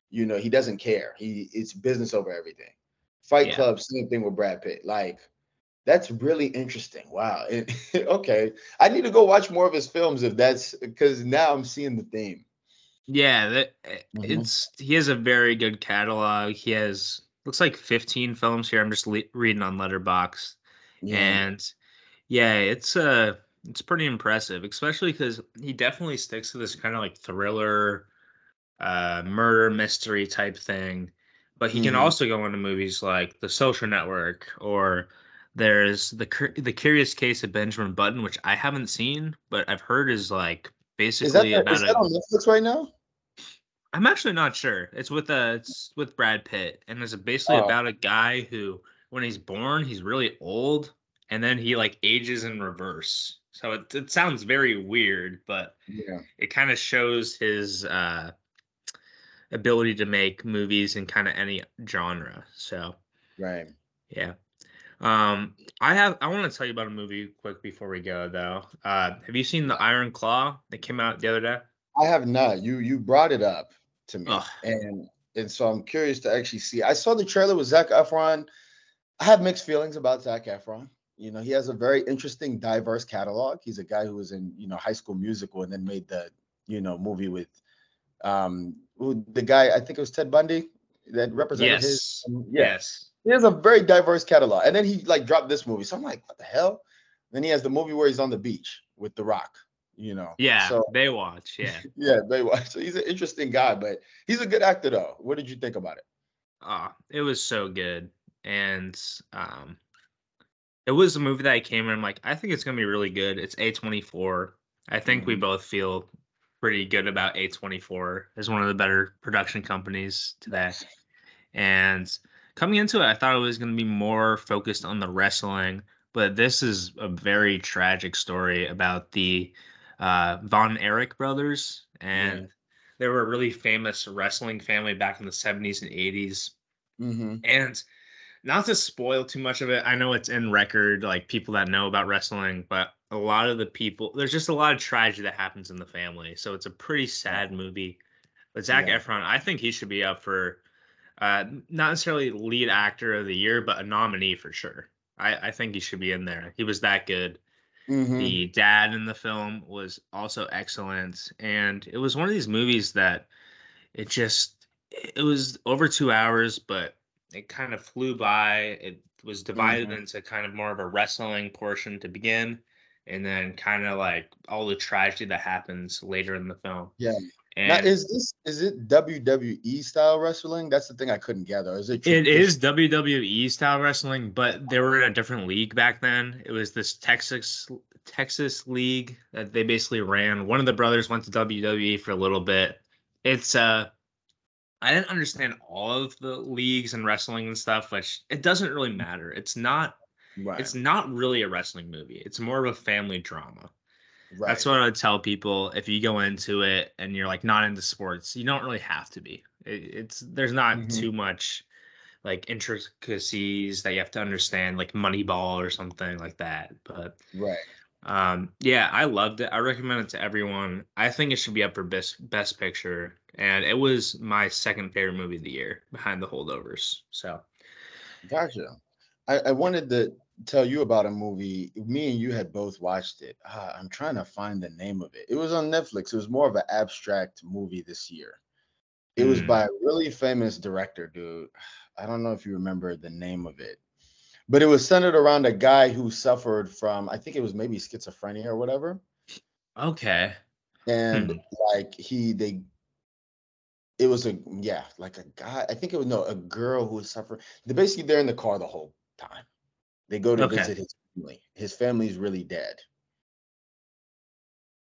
you know, he doesn't care. He it's business over everything. Fight Yeah. Club, same thing with Brad Pitt. Like that's really interesting. Wow. *laughs* And, okay. I need to go watch more of his films if that's because now I'm seeing the theme. Yeah, that eh, Mhm. it's he has a very good catalog. He has looks like 15 films here. I'm just le- reading on Letterboxd, and yeah, it's uh it's pretty impressive, especially because he definitely sticks to this kind of like thriller, uh, murder mystery type thing. But he can Mhm. also go into movies like The Social Network or there's the the Curious Case of Benjamin Button, which I haven't seen, but I've heard is like is that, basically is about that a on Netflix right now? I'm actually not sure. It's with uh it's with Brad Pitt and it's basically Oh. about a guy who when he's born he's really old and then he like ages in reverse. So it it sounds very weird, but Yeah. it kind of shows his uh ability to make movies in kind of any genre. So Right. yeah. Um I have I want to tell you about a movie quick before we go though. Uh have you seen The Iron Claw that came out the other day? I have not. You you brought it up to me, Ugh. and and so I'm curious to actually see. I saw the trailer with Zac Efron. I have mixed feelings about Zac Efron. You know, he has a very interesting, diverse catalog. He's a guy who was in you know High School Musical and then made the you know movie with um who, the guy I think it was Ted Bundy that represented his. Yes. um, yeah, Yes. he has a very diverse catalog. And then he like dropped this movie, so I'm like, what the hell? Then he has the movie where he's on the beach with The Rock. You know, Yeah, So *laughs* Baywatch. Yeah. *laughs* yeah, Baywatch. So he's an interesting guy, but he's a good actor though. What did you think about it? Ah, it was so good. And um it was a movie that I came in I'm like, I think it's gonna be really good. It's A24. I think we Mhm. both feel pretty good about A24 as one of the better production companies today. And coming into it, I thought it was gonna be more focused on the wrestling, but this is a very tragic story about the uh, Von Erich brothers, and they were a really famous wrestling family back in the 70s and 80s. Mm-hmm. And not to spoil too much of it, I know it's in record, like people that know about wrestling, but a lot of the people, there's just a lot of tragedy that happens in the family. So it's a pretty sad movie. But Zac Yeah. Efron, I think he should be up for uh, not necessarily lead actor of the year, but a nominee for sure. I, I think he should be in there. He was that good. Mm-hmm. The dad in the film was also excellent, and it was one of these movies that it just it was over two hours, but it kind of flew by. It was divided Mhm. into kind of more of a wrestling portion to begin, and then kind of like all the tragedy that happens later in the film. Yeah. and Now, is this is it WWE style wrestling? That's the thing I couldn't gather. Is it? It tradi- WWE style wrestling, but they were in a different league back then. It was this Texas Texas league that they basically ran. One of the brothers went to WWE for a little bit. It's uh I didn't understand all of the leagues and wrestling and stuff, which it doesn't really matter. It's not Right. it's not really a wrestling movie. It's more of a family drama. right. That's what I would tell people if you go into it and you're like not into sports. You don't really have to be. It, it's there's not Mhm. too much like intricacies that you have to understand, like Moneyball or something like that. But Right. um, yeah, I loved it. I recommend it to everyone. I think it should be up for best best picture, and it was my second favorite movie of the year behind the holdovers. So Gotcha. I, I wanted to tell you about a movie. Me and you had both watched it. Ah, I'm trying to find the name of it. It was on Netflix. It was more of an abstract movie this year. It was Hmm. by a really famous director, dude. I don't know if you remember the name of it, but it was centered around a guy who suffered from, I think it was maybe schizophrenia or whatever. okay, And Hmm. like he, they, it was a, yeah, like a guy, I think it was, no, a girl who was suffering. They're basically, they're in the car the whole time. They go to Okay. visit his family. His family's really dead.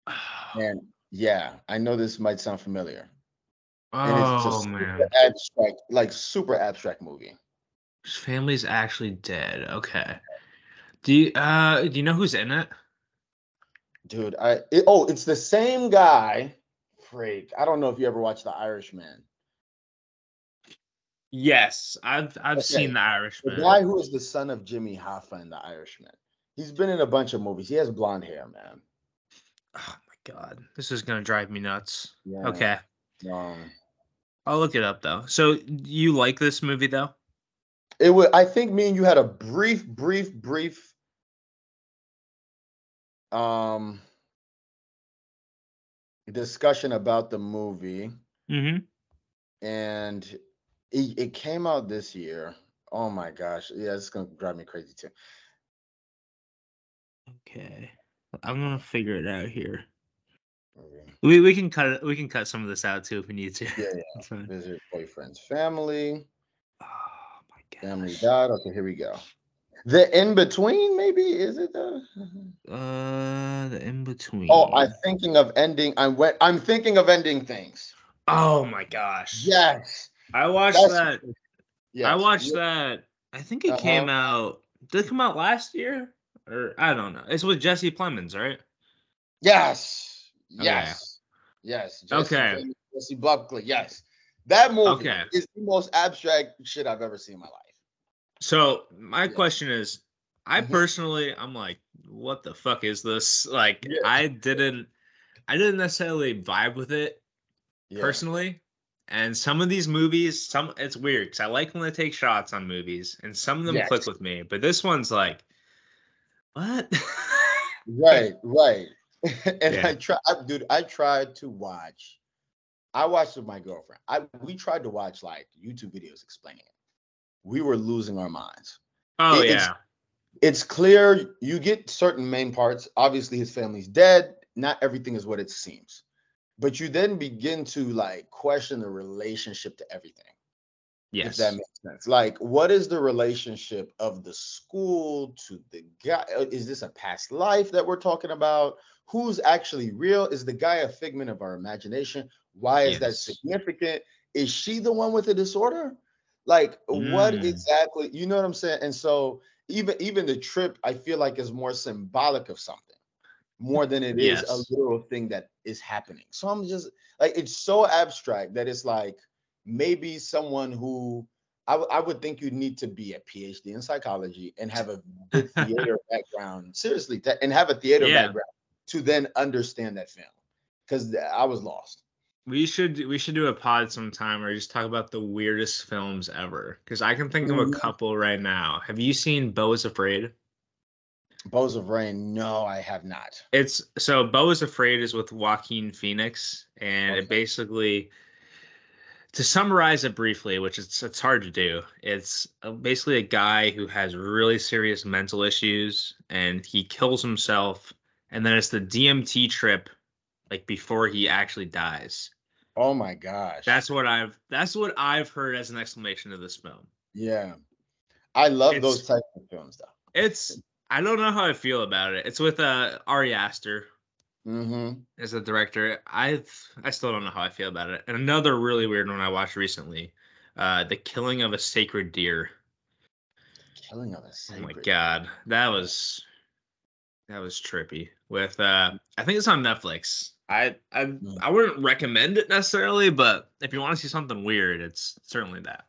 *sighs* And yeah, I know this might sound familiar. And it's oh man, abstract, like super abstract movie. his family's actually dead. Okay, do you uh do you know who's in it? Dude, I it, oh, it's the same guy. Freak. I don't know if you ever watched The Irishman. Yes, I've I've Okay, seen The Irishman. The guy who is the son of Jimmy Hoffa in The Irishman. He's been in a bunch of movies. He has blonde hair, man. Oh my god, this is gonna drive me nuts. Yeah. Okay, Um, I'll look it up though. So you like this movie though? it would. I think me and you had a brief, brief, brief. Um, discussion about the movie, Mm-hmm. and it, it came out this year. Oh my gosh, yeah, it's gonna drive me crazy too. Okay, I'm gonna figure it out here. Okay. We we can cut it. We can cut some of this out too if we need to. Yeah, yeah. *laughs* Visit boyfriend's family. Oh my god. Family died. Okay, here we go. The in between, maybe is it the? Uh, the in between. Oh, I'm thinking of ending. I'm went. I'm thinking of ending things. Oh my gosh. Yes. I watched That's- that. Yes. I watched that. I think it came Uh-huh. out. Did it come out last year? Or I don't know. It's with Jesse Plemons, right? Yes. Okay. Yes. Yes. Jesse Okay. Plemons, Jessie Buckley. Yes. That movie Okay. is the most abstract shit I've ever seen in my life. So my Yeah. question is, I Mhm. personally, I'm like, what the fuck is this? *laughs* Like, Yeah. I didn't, I didn't necessarily vibe with it Yeah. personally. And some of these movies, some it's weird because I like when they take shots on movies, and some of them click with me. But this one's like, what? *laughs* Right. Right. *laughs* and Yeah. I tried, dude. I tried to watch. I watched with my girlfriend. I we tried to watch like YouTube videos explaining it. We were losing our minds. oh It- it's- yeah, it's clear you get certain main parts. Obviously, his family's dead. Not everything is what it seems. But you then begin to like question the relationship to everything. Yes. If that makes sense. Like, what is the relationship of the school to the guy? uh, Is this a past life that we're talking about? Who's actually real? Is the guy a figment of our imagination? Why is that significant? Is she the one with the disorder? Like, what Mm. exactly? You know what I'm saying? And so even even the trip I feel like is more symbolic of something more than it is Yes. a literal thing that is happening. So I'm just like it's so abstract that it's like maybe someone who I, w- I would think you'd need to be a PhD in psychology and have a good *laughs* theater background, seriously, th- and have a theater Yeah. background to then understand that film. Because I was lost. We should we should do a pod sometime where we just talk about the weirdest films ever. Because I can think of a Mhm. couple right now. Have you seen Beau is Afraid? Bows of Rain, no, I have not. It's so Beau is Afraid is with Joaquin Phoenix, and Okay. it basically to summarize it briefly, which it's it's hard to do. It's uh, basically a guy who has really serious mental issues, and he kills himself, and then it's the DMT trip, like before he actually dies. Oh my gosh. That's what I've that's what I've heard as an explanation of this film. yeah. I love It's- those types of films though. It's I don't know how I feel about it. It's with uh Ari Aster Mm-hmm. as the director. I I still don't know how I feel about it. And another really weird one I watched recently, uh The Killing of a Sacred Deer. Killing of us. Oh my god, that was that was trippy. With uh I think it's on Netflix. I I Mm. I wouldn't recommend it necessarily, but if you want to see something weird, it's certainly that.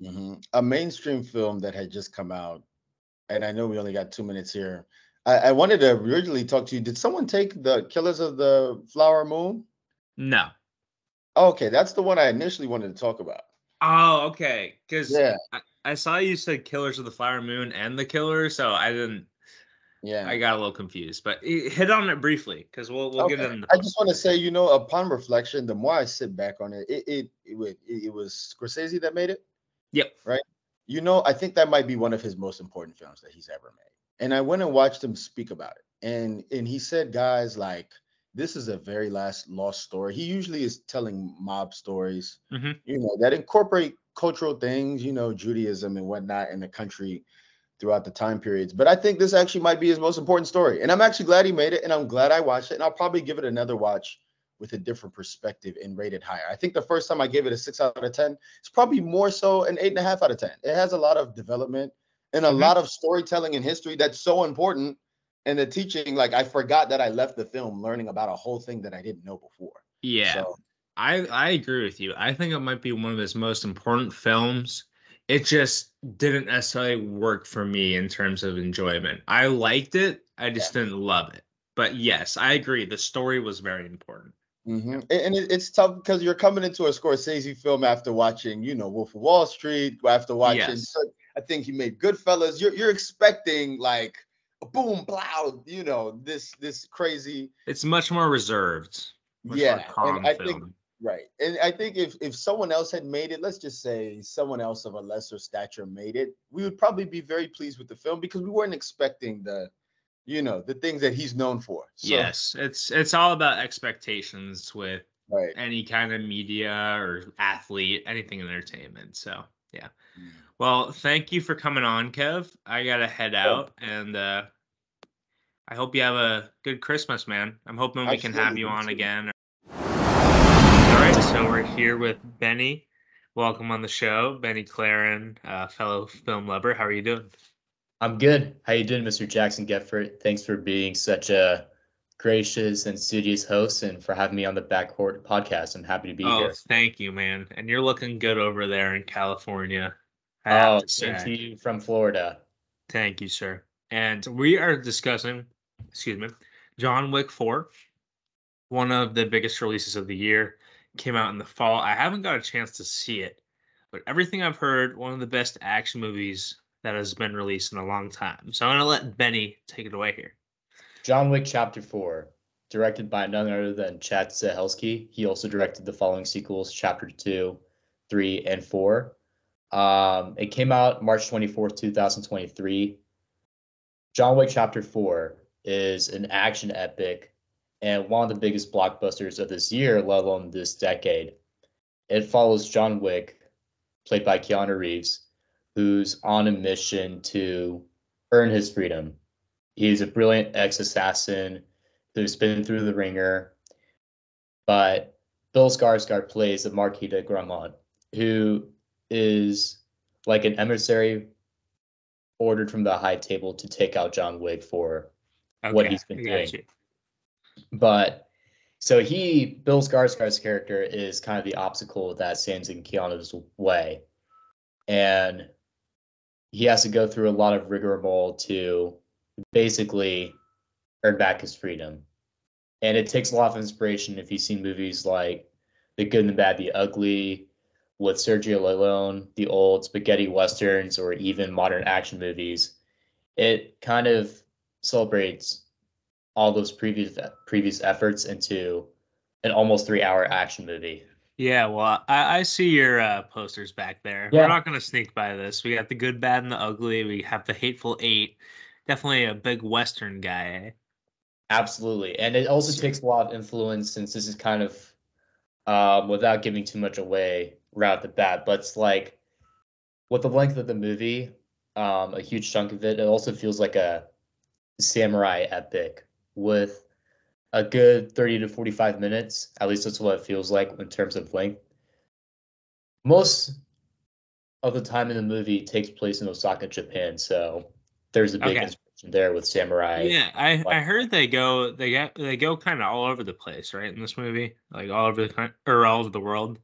hmm A mainstream film that had just come out, and I know we only got two minutes here. I, I wanted to originally talk to you. Did someone take the Killers of the Flower Moon? No. Okay, that's the one I initially wanted to talk about. Oh, okay. Because Yeah, I, I saw you said Killers of the Flower Moon and the Killer, so I didn't. yeah. I got a little confused, but hit on it briefly because we'll we'll get Okay, into. I just want to say, you know, upon reflection, the more I sit back on it, it it it, it, it was Scorsese that made it. Yep. You know, I think that might be one of his most important films that he's ever made. And I went and watched him speak about it. And and he said, guys, like this is a very last lost story. He usually is telling mob stories, Mhm. you know, that incorporate cultural things, you know, Judaism and whatnot in the country throughout the time periods. But I think this actually might be his most important story. And I'm actually glad he made it. And I'm glad I watched it. And I'll probably give it another watch with a different perspective and rate it higher. I think the first time I gave it a six out of 10, it's probably more so an eight and a half out of 10. It has a lot of development and a Mhm. lot of storytelling and history that's so important. And the teaching, like I forgot that I left the film learning about a whole thing that I didn't know before. Yeah, So I I agree with you. I think it might be one of his most important films. It just didn't necessarily work for me in terms of enjoyment. I liked it. I just didn't love it. But yes, I agree. The story was very important. Mhm. And and it, it's tough because you're coming into a Scorsese film after watching, you know, Wolf of Wall Street, after watching. Yes. I think he made Goodfellas. You're you're expecting like a boom, blow, you know, this this crazy, It's much more reserved. Much more yeah. calm And I film. think right. And I think if if someone else had made it, let's just say someone else of a lesser stature made it, we would probably be very pleased with the film because we weren't expecting the, you know, the things that he's known for. So, yes, it's it's all about expectations with Right. any kind of media or athlete, anything in entertainment. So yeah. Mm. Well, thank you for coming on, Kev. I gotta head out, and uh, I hope you have a good Christmas, man. I'm hoping we can have you you on again. All right, so we're here with Benny. Welcome on the show, Benny Claren, uh, fellow film lover. How are you doing? I'm good. How you doing, Mr. Jackson Geffert? Thanks for being such a gracious and studious host and for having me on the Backcourt podcast. I'm happy to be oh, here. thank you, man. And you're looking good over there in California. I Oh, same to you from Florida. Thank you, sir. And we are discussing, excuse me, John Wick 4, one of the biggest releases of the year. Came out in the fall. I haven't got a chance to see it, but everything I've heard, one of the best action movies that has been released in a long time. So I'm going to let Benny take it away here. John Wick Chapter 4, directed by none other than Chad Stahelski. He also directed the following sequels, Chapter 2, 3, and 4. Um, it came out March 24th, 2023. John Wick Chapter 4 is an action epic and one of the biggest blockbusters of this year, let alone this decade. It follows John Wick, played by Keanu Reeves, who's on a mission to earn his freedom. He's a brilliant ex assassin who's been through the ringer. But Bill Skarsgård plays the Marquis de Gramont, who is like an emissary ordered from the high table to take out John Wick for what he's been doing. you. But so he, Bill Skarsgård's character is kind of the obstacle that stands in Keanu's way, and he has to go through a lot of rigmarole to basically earn back his freedom. And it takes a lot of inspiration if you've seen movies like The Good and the Bad, the Ugly, with Sergio Leone, the old spaghetti westerns, or even modern action movies. It kind of celebrates all those previous previous efforts into an almost three hour action movie. Yeah, well, I, I see your uh, posters back there. Yeah. We're not going to sneak by this. We got the good, bad, and the ugly. We have the hateful eight. Definitely a big Western guy. Eh? Absolutely. And it also takes a lot of influence since this is kind of um, without giving too much away right at the bat, but it's like with the length of the movie, um, a huge chunk of it, it also feels like a samurai epic with a good 30 to 45 minutes. At least that's what it feels like in terms of length. Most of the time in the movie takes place in Osaka, Japan, so there's a big Okay. inspiration there with samurai. Yeah, I, I heard they go they get they go kind of all over the place, right? In this movie, like all over the or all over the world.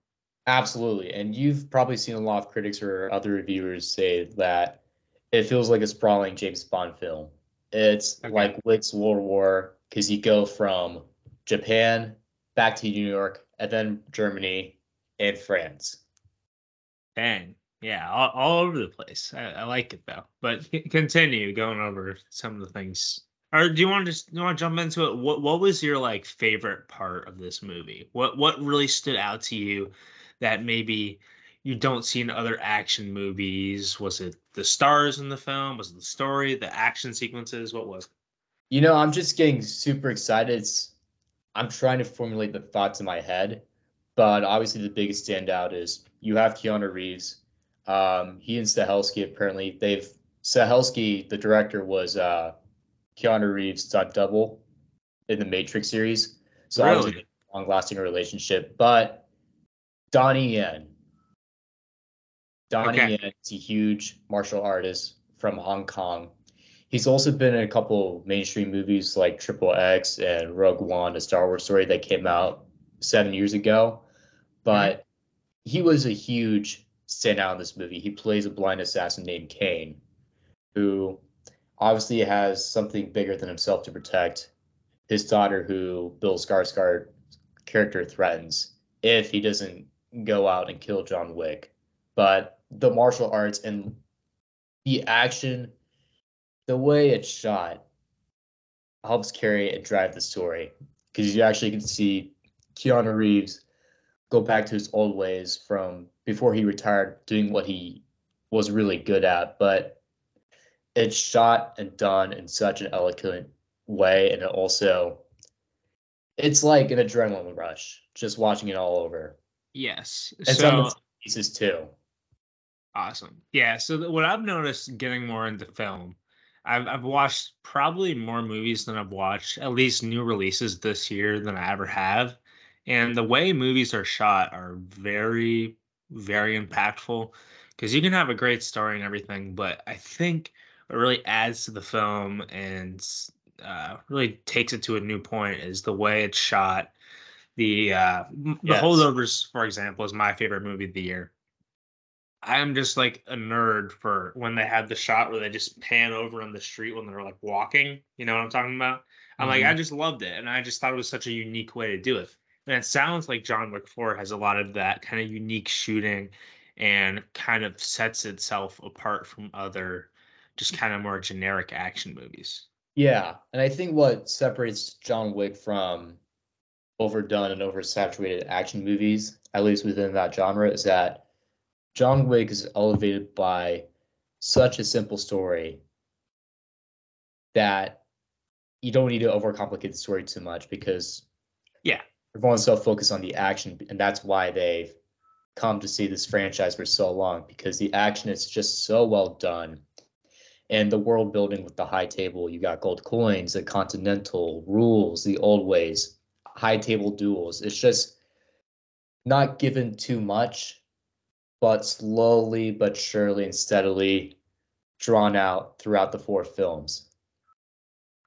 Absolutely. And you've probably seen a lot of critics or other reviewers say that it feels like a sprawling James Bond film. It's Okay. like Wick's World War because you go from Japan back to New York and then Germany and France. Dang, yeah, all, all over the place. I, I like it though. But continue going over some of the things. Or do you want to just you want to jump into it? What what was your like favorite part of this movie? What what really stood out to you that maybe you don't see in other action movies? Was it the stars in the film? Was it the story, the action sequences? What was it? You know, I'm just getting super excited. It's, I'm trying to formulate the thoughts in my head, but obviously the biggest standout is you have Keanu Reeves. Um, he and Stahelski apparently they've Stahelski, the director, was uh, Keanu Reeves' stunt double in the Matrix series, so obviously Really? a long-lasting relationship. But Donnie Yen, Donnie Okay. Yen is a huge martial artist from Hong Kong. He's also been in a couple mainstream movies like Triple X and Rogue One, a Star Wars story that came out seven years ago. But he was a huge standout in this movie. He plays a blind assassin named Caine, who obviously has something bigger than himself to protect his daughter, who Bill Skarsgård character threatens if he doesn't go out and kill John Wick. But the martial arts and the action, the way it's shot, helps carry and drive the story because you actually can see Keanu Reeves go back to his old ways from before he retired, doing what he was really good at. But it's shot and done in such an eloquent way, and it also it's like an adrenaline rush just watching it all over. Yes. And some of so the pieces too. Awesome. Yeah. So what I've noticed getting more into film, I've I've watched probably more movies than I've watched, at least new releases this year than I ever have. And the way movies are shot are very, very impactful because you can have a great story and everything, but I think what really adds to the film and uh, really takes it to a new point is the way it's shot. The uh, the Yes. holdovers, for example, is my favorite movie of the year. I'm just like a nerd for when they had the shot where they just pan over on the street when they're like walking. You know what I'm talking about? I'm like, I mm-hmm. just loved it. And I just thought it was such a unique way to do it. And it sounds like John Wick 4 has a lot of that kind of unique shooting and kind of sets itself apart from other just kind of more generic action movies. Yeah, and I think what separates John Wick from overdone and oversaturated action movies, at least within that genre, is that John Wick is elevated by such a simple story that you don't need to overcomplicate the story too much because Yeah. everyone's so focused on the action, and that's why they've come to see this franchise for so long because the action is just so well done. And the world building with the high table you got gold coins the continental rules the old ways high table duels. It's just not given too much but slowly but surely and steadily drawn out throughout the four films.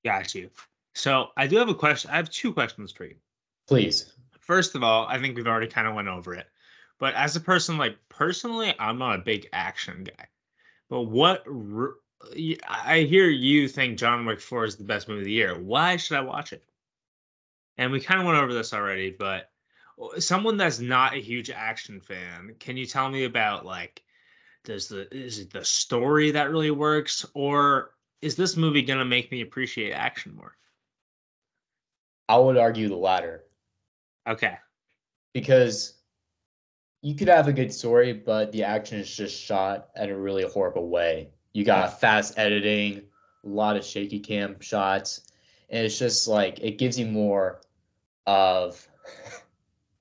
Got you. So I do have a question. I have two questions for you. Please. First of all, I think we've already kind of went over it. But as a person, like personally, I'm not a big action guy. But what I hear you think John Wick 4 is the best movie of the year. Why should I watch it? And we kind of went over this already, but someone that's not a huge action fan, can you tell me about like does the is it the story that really works or is this movie going to make me appreciate action more? I would argue the latter Okay. because you could have a good story, but the action is just shot in a really horrible way. You got fast editing, a lot of shaky cam shots, and it's just like it gives you more of *laughs*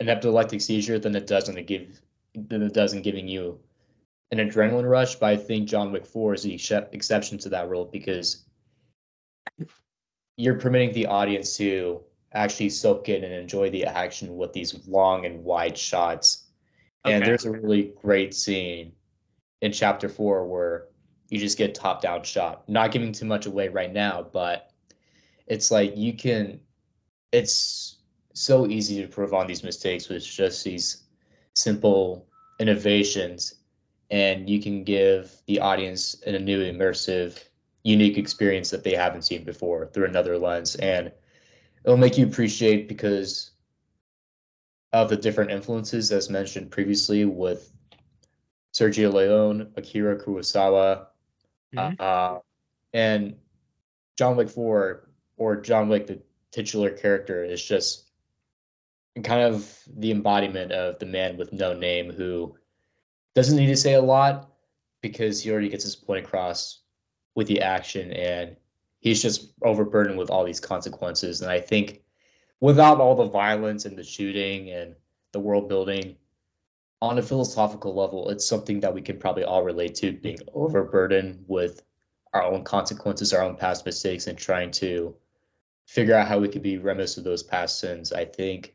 an epileptic seizure than it does in give than it does in giving you an adrenaline rush. But I think John Wick 4 is the excep- exception to that rule because you're permitting the audience to actually soak in and enjoy the action with these long and wide shots. And there's a really great scene in chapter four where you just get top down shot. Not giving too much away right now, but it's like you can it's so easy to improve on these mistakes with just these simple innovations and you can give the audience a new immersive unique experience that they haven't seen before through another lens and it'll make you appreciate because of the different influences as mentioned previously with Sergio Leone, Akira Kurosawa, Mhm. uh, and John Wick 4 or John Wick, the titular character, is just kind of the embodiment of the man with no name who doesn't need to say a lot because he already gets his point across with the action and he's just overburdened with all these consequences. And I think without all the violence and the shooting and the world building, on a philosophical level, it's something that we can probably all relate to being overburdened with our own consequences, our own past mistakes, and trying to figure out how we could be remiss of those past sins. I think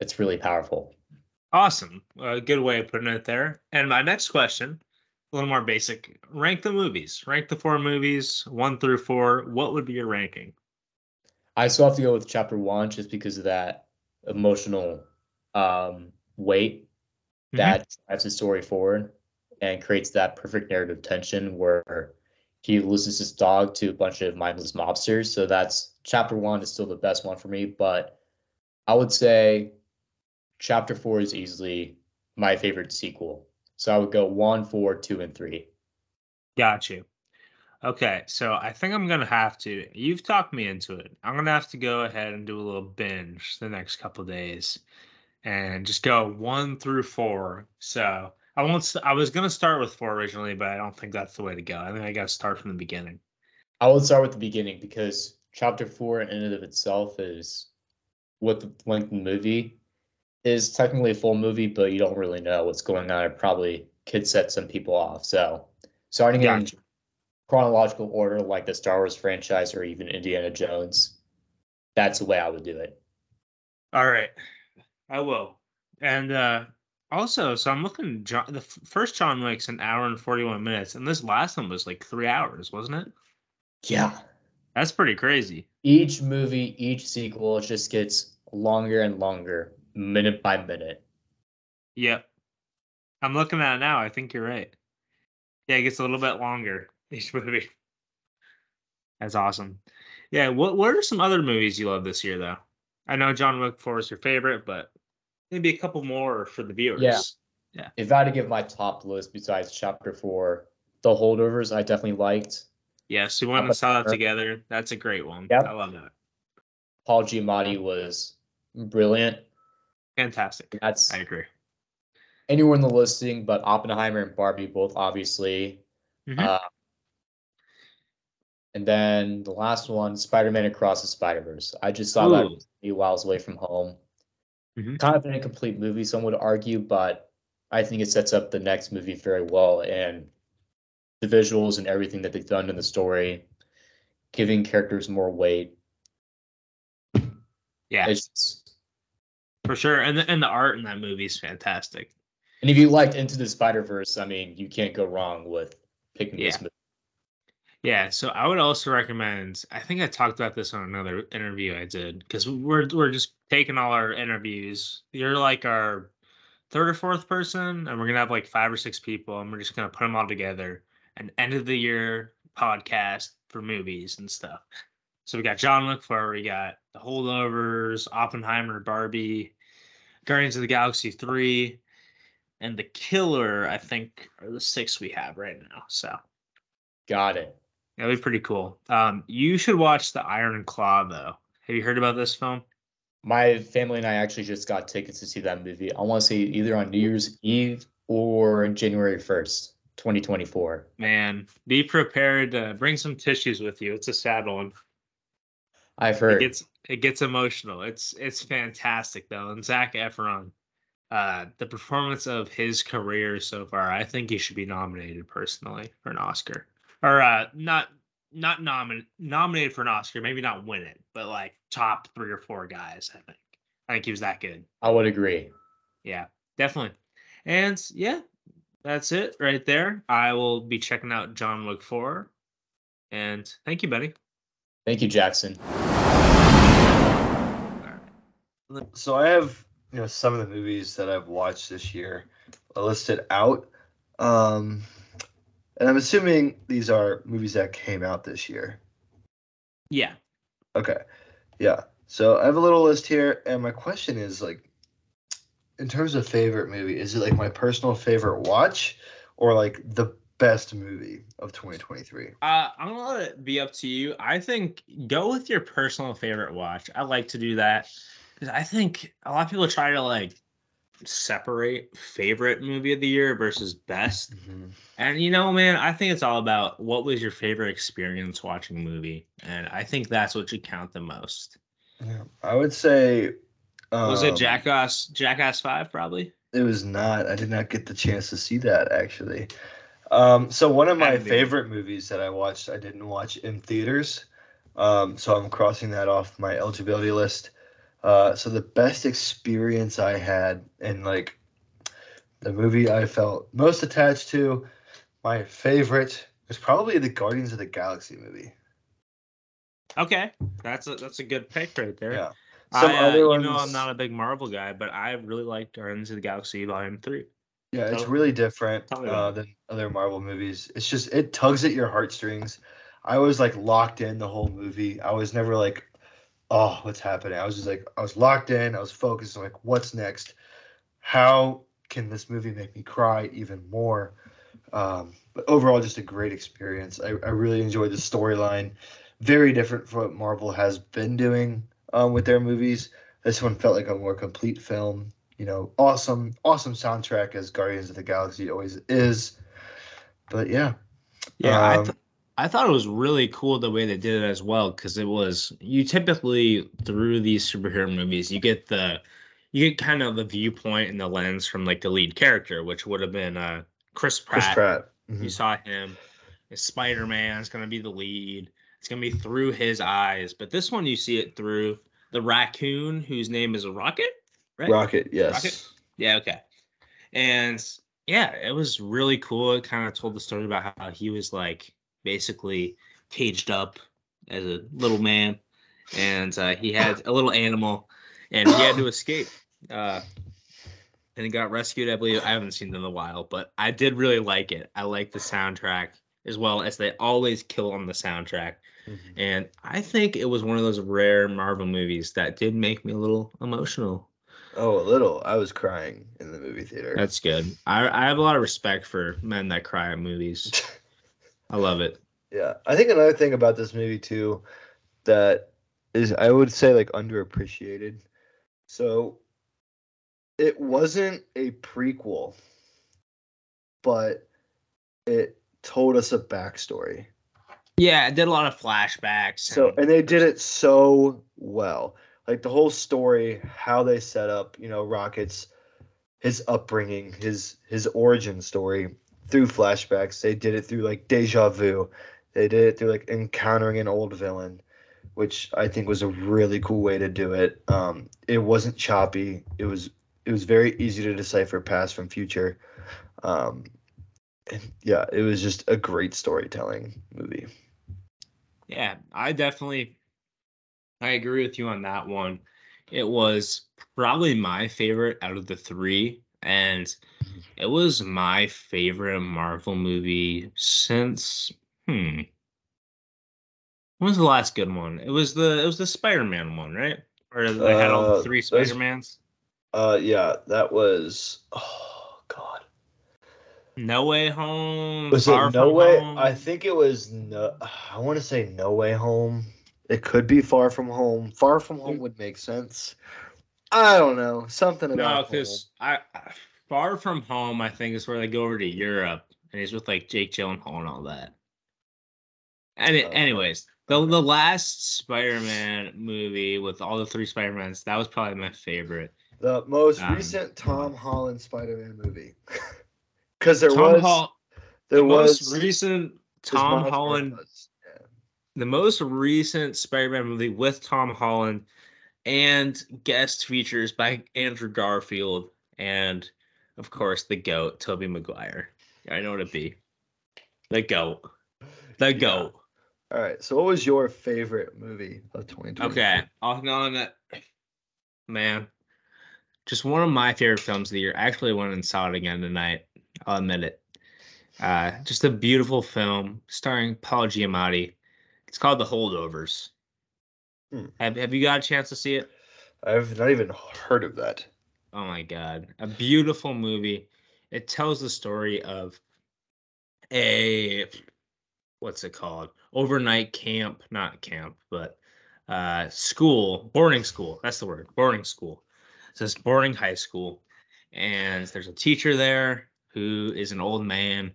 it's really powerful. Awesome. A good way of putting it there. And my next question, a little more basic. Rank the movies. Rank the four movies, one through four. What would be your ranking? I still have to go with chapter one just because of that emotional um, weight Mhm. that drives the story forward and creates that perfect narrative tension where he loses his dog to a bunch of mindless mobsters. So that's chapter one is still the best one for me, but I would say chapter four is easily my favorite sequel. So I would go one, four, two, and three. Got you. Okay, so I think I'm gonna have to. You've talked me into it. I'm gonna have to go ahead and do a little binge the next couple days, and just go one through four. So I won't. I was gonna start with four originally, but I don't think that's the way to go. I think I gotta start from the beginning. I would start with the beginning because chapter four in and of itself is what the length of the movie is technically a full movie, but you don't really know what's going on. It probably could set some people off. So starting in chronological order, like the Star Wars franchise or even Indiana Jones, that's the way I would do it. All right, I will. And uh also, so I'm looking. John, the f- first John Wick's an hour and 41 minutes, and this last one was like three hours, wasn't it? Yeah. That's pretty crazy. Each movie, each sequel it just gets longer and longer, minute by minute. Yep. I'm looking at it now. I think you're right. Yeah, it gets a little bit longer *laughs* each movie. That's awesome. Yeah, what what are some other movies you love this year though? I know John Wick 4 is your favorite, but maybe a couple more for the viewers. Yeah. Yeah. If I had to give my top list besides chapter four, the holdovers I definitely liked. Yes, we went and about saw that together. That's a great one. Yep. I love that. Paul Giamatti was brilliant. Fantastic. That's I agree. anywhere in the listing, but Oppenheimer and Barbie both obviously. Mhm. Uh, and then the last one, Spider-Man Across the Spider-Verse. I just saw that Ooh. recently while I away from home. Mhm. Kind of an incomplete movie, some would argue, but I think it sets up the next movie very well and the visuals and everything that they've done in the story, giving characters more weight. Yeah, It's just, for sure. And the, and the art in that movie is fantastic. and if you liked Into the Spider-Verse, I mean, you can't go wrong with picking Yeah. this movie. Yeah, so I would also recommend. I think I talked about this on another interview I did because we're we're just taking all our interviews. You're like our third or fourth person, and we're gonna have like five or six people, and we're just gonna put them all together. An end of the year podcast for movies and stuff. So we got John Wick we got The Holdovers, Oppenheimer, Barbie, Guardians of the Galaxy Three, and The Killer. I think are the six we have right now. So. Got it. That'd be pretty cool. Um, you should watch the Iron Claw though. Have you heard about this film? My family and I actually just got tickets to see that movie. I want to see either on New Year's Eve or January 1st, 2024. Man, be prepared to bring some tissues with you. It's a sad one. I've heard. It gets it gets emotional. It's it's fantastic though. And Zac Efron, uh, the performance of his career so far, I think he should be nominated personally for an Oscar. Or uh not not nomin- nominated for an Oscar, maybe not win it, but like top three or four guys, I think. I think he was that good. I would agree. Yeah, definitely. And yeah, that's it right there. I will be checking out John Wick 4. And thank you, Benny. Thank you, Jackson. So I have, you know, some of the movies that I've watched this year listed out. Um, and I'm assuming these are movies that came out this year. Yeah. Okay. Yeah. So I have a little list here, and my question is like, in terms of favorite movie, is it like my personal favorite watch, or like the best movie of 2023? Uh, I'm gonna let it be up to you. I think go with your personal favorite watch. I like to do that because I think a lot of people try to like separate favorite movie of the year versus best. And you know, man, I think it's all about what was your favorite experience watching a movie, and I think that's what should count the most. Yeah. I would say. Um, Was it Jackass Jackass Five? Probably. It was not. I did not get the chance to see that actually. Um, so one of my favorite movies that I watched, I didn't watch in theaters. Um, so I'm crossing that off my eligibility list. Uh, so the best experience I had and like the movie I felt most attached to, my favorite was probably the Guardians of the Galaxy movie. Okay, that's a that's a good pick right there. Yeah. I, Some uh, other you know, I'm not a big Marvel guy, but I really liked Guardians of the Galaxy Volume Three. Yeah, it's really different uh, than other Marvel movies. It's just it tugs at your heartstrings. I was like locked in the whole movie. I was never like, oh, what's happening? I was just like, I was locked in. I was focused. I'm like, what's next? How can this movie make me cry even more? Um, but overall, just a great experience. I, I really enjoyed the storyline. Very different from what Marvel has been doing um, with their movies. This one felt like a more complete film. You know, awesome, awesome soundtrack as Guardians of the Galaxy always is. But yeah, Yeah, I, Um, th- I thought it was really cool the way they did it as well because it was you typically through these superhero movies you get the you get kind of the viewpoint and the lens from like the lead character, which would have been uh Chris Pratt. Chris Pratt. Mhm. You saw him. Spider Man's gonna be the lead. It's gonna be through his eyes, but this one you see it through the raccoon whose name is Rocket, right? Rocket, yes. Rocket? Yeah, okay. And yeah, it was really cool. It kind of told the story about how he was like basically caged up as a little man, and uh, he had a little animal, and he had to escape. Uh, and he got rescued. I believe I haven't seen it in a while, but I did really like it. I like the soundtrack as well as they always kill on the soundtrack. Mhm. And I think it was one of those rare Marvel movies that did make me a little emotional. Oh, a little. I was crying in the movie theater. That's good. I, I have a lot of respect for men that cry at movies. *laughs* I love it. Yeah, I think another thing about this movie too that is I would say like underappreciated. So it wasn't a prequel, but it told us a backstory. Yeah, it did a lot of flashbacks. So and- and they did it so well. Like the whole story, how they set up, you know, Rocket's his upbringing, his his origin story through flashbacks. They did it through like deja vu. They did it through like encountering an old villain, which I think was a really cool way to do it. Um, it wasn't choppy. It was it was very easy to decipher past from future. Um, and yeah, it was just a great storytelling movie. Yeah, I definitely I agree with you on that one. It was probably my favorite out of the 3 and it was my favorite Marvel movie since hmm when was the last good one? It was the it was the Spider-Man one, right? Or they had all Uh, the three Spider-Mans? Uh, yeah, that was. Oh God, No Way Home. was it No Way? Home. I think it was no. I want to say No Way Home. It could be Far From Home. Far From Home would make sense. I don't know something about. No, because I Far From Home, I think is where they go over to Europe and he's with like Jake Gyllenhaal and all that. And Oh, anyways, the the last Spider-Man movie with all the three Spider-Mans, that was probably my favorite. the most Um, recent Tom Holland Spider-Man movie. *laughs* Because there was. Tom was Hall, there the was most recent Tom Holland, Morales. The most recent Spider-Man movie with Tom Holland, and guest features by Andrew Garfield and of course the goat Tobey Maguire. I know what it be. The goat. The Yeah. goat. All right. So, what was your favorite movie of 2020? Okay, I'll go on that. Man, just one of my favorite films of the year. I actually went and saw it again tonight. I'll admit it. Uh, just a beautiful film starring Paul Giamatti. It's called The Holdovers. Hmm. Have Have you got a chance to see it? I've not even heard of that. Oh my god, a beautiful movie. It tells the story of a what's it called? Overnight camp, not camp, but uh school, boarding school. That's the word. Boarding school. So it's boarding high school. And there's a teacher there who is an old man.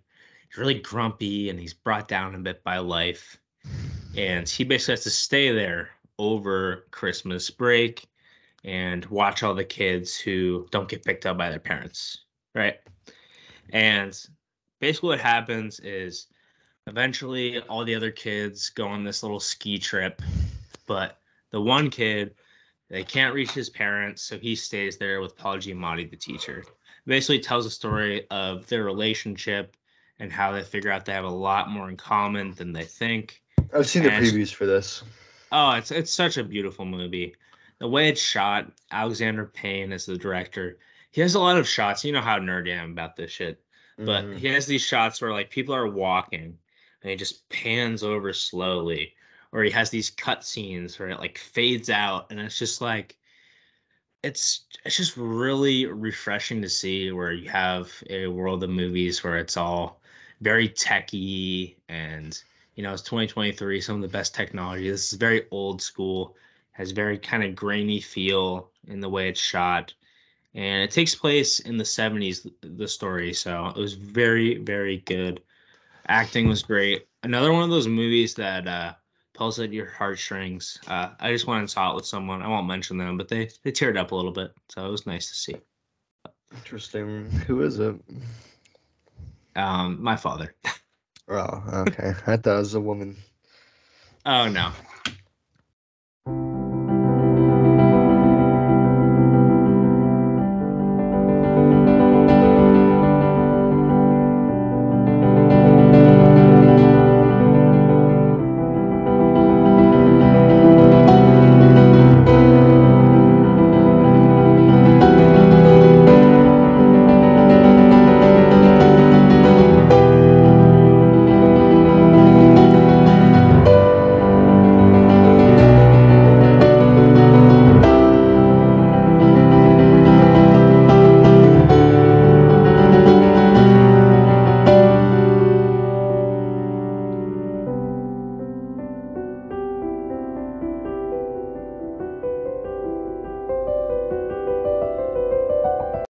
He's really grumpy and he's brought down a bit by life. And he basically has to stay there over Christmas break and watch all the kids who don't get picked up by their parents, right? And basically, what happens is eventually all the other kids go on this little ski trip, but the one kid they can't reach his parents, so he stays there with Paul Giamatti, the teacher. Basically, tells a story of their relationship and how they figure out they have a lot more in common than they think. I've seen the previews for this. Oh, it's it's such a beautiful movie. The way it's shot, Alexander Payne is the director. He has a lot of shots. You know how nerdy I am about this shit. But Mhm. he has these shots where like people are walking and he just pans over slowly. Or he has these cut scenes where it like fades out and it's just like it's it's just really refreshing to see where you have a world of movies where it's all very techy and you know it's 2023 some of the best technology. This is very old school has very kind of grainy feel in the way it's shot. And it takes place in the 70s the story so it was very very good. Acting was great. Another one of those movies that uh pulls at your heartstrings uh i just went and saw it with someone. I won't mention them but they they teared up a little bit so it was nice to see. Interesting. Who is it? um my father *laughs* Oh, okay. I thought it was a woman. oh no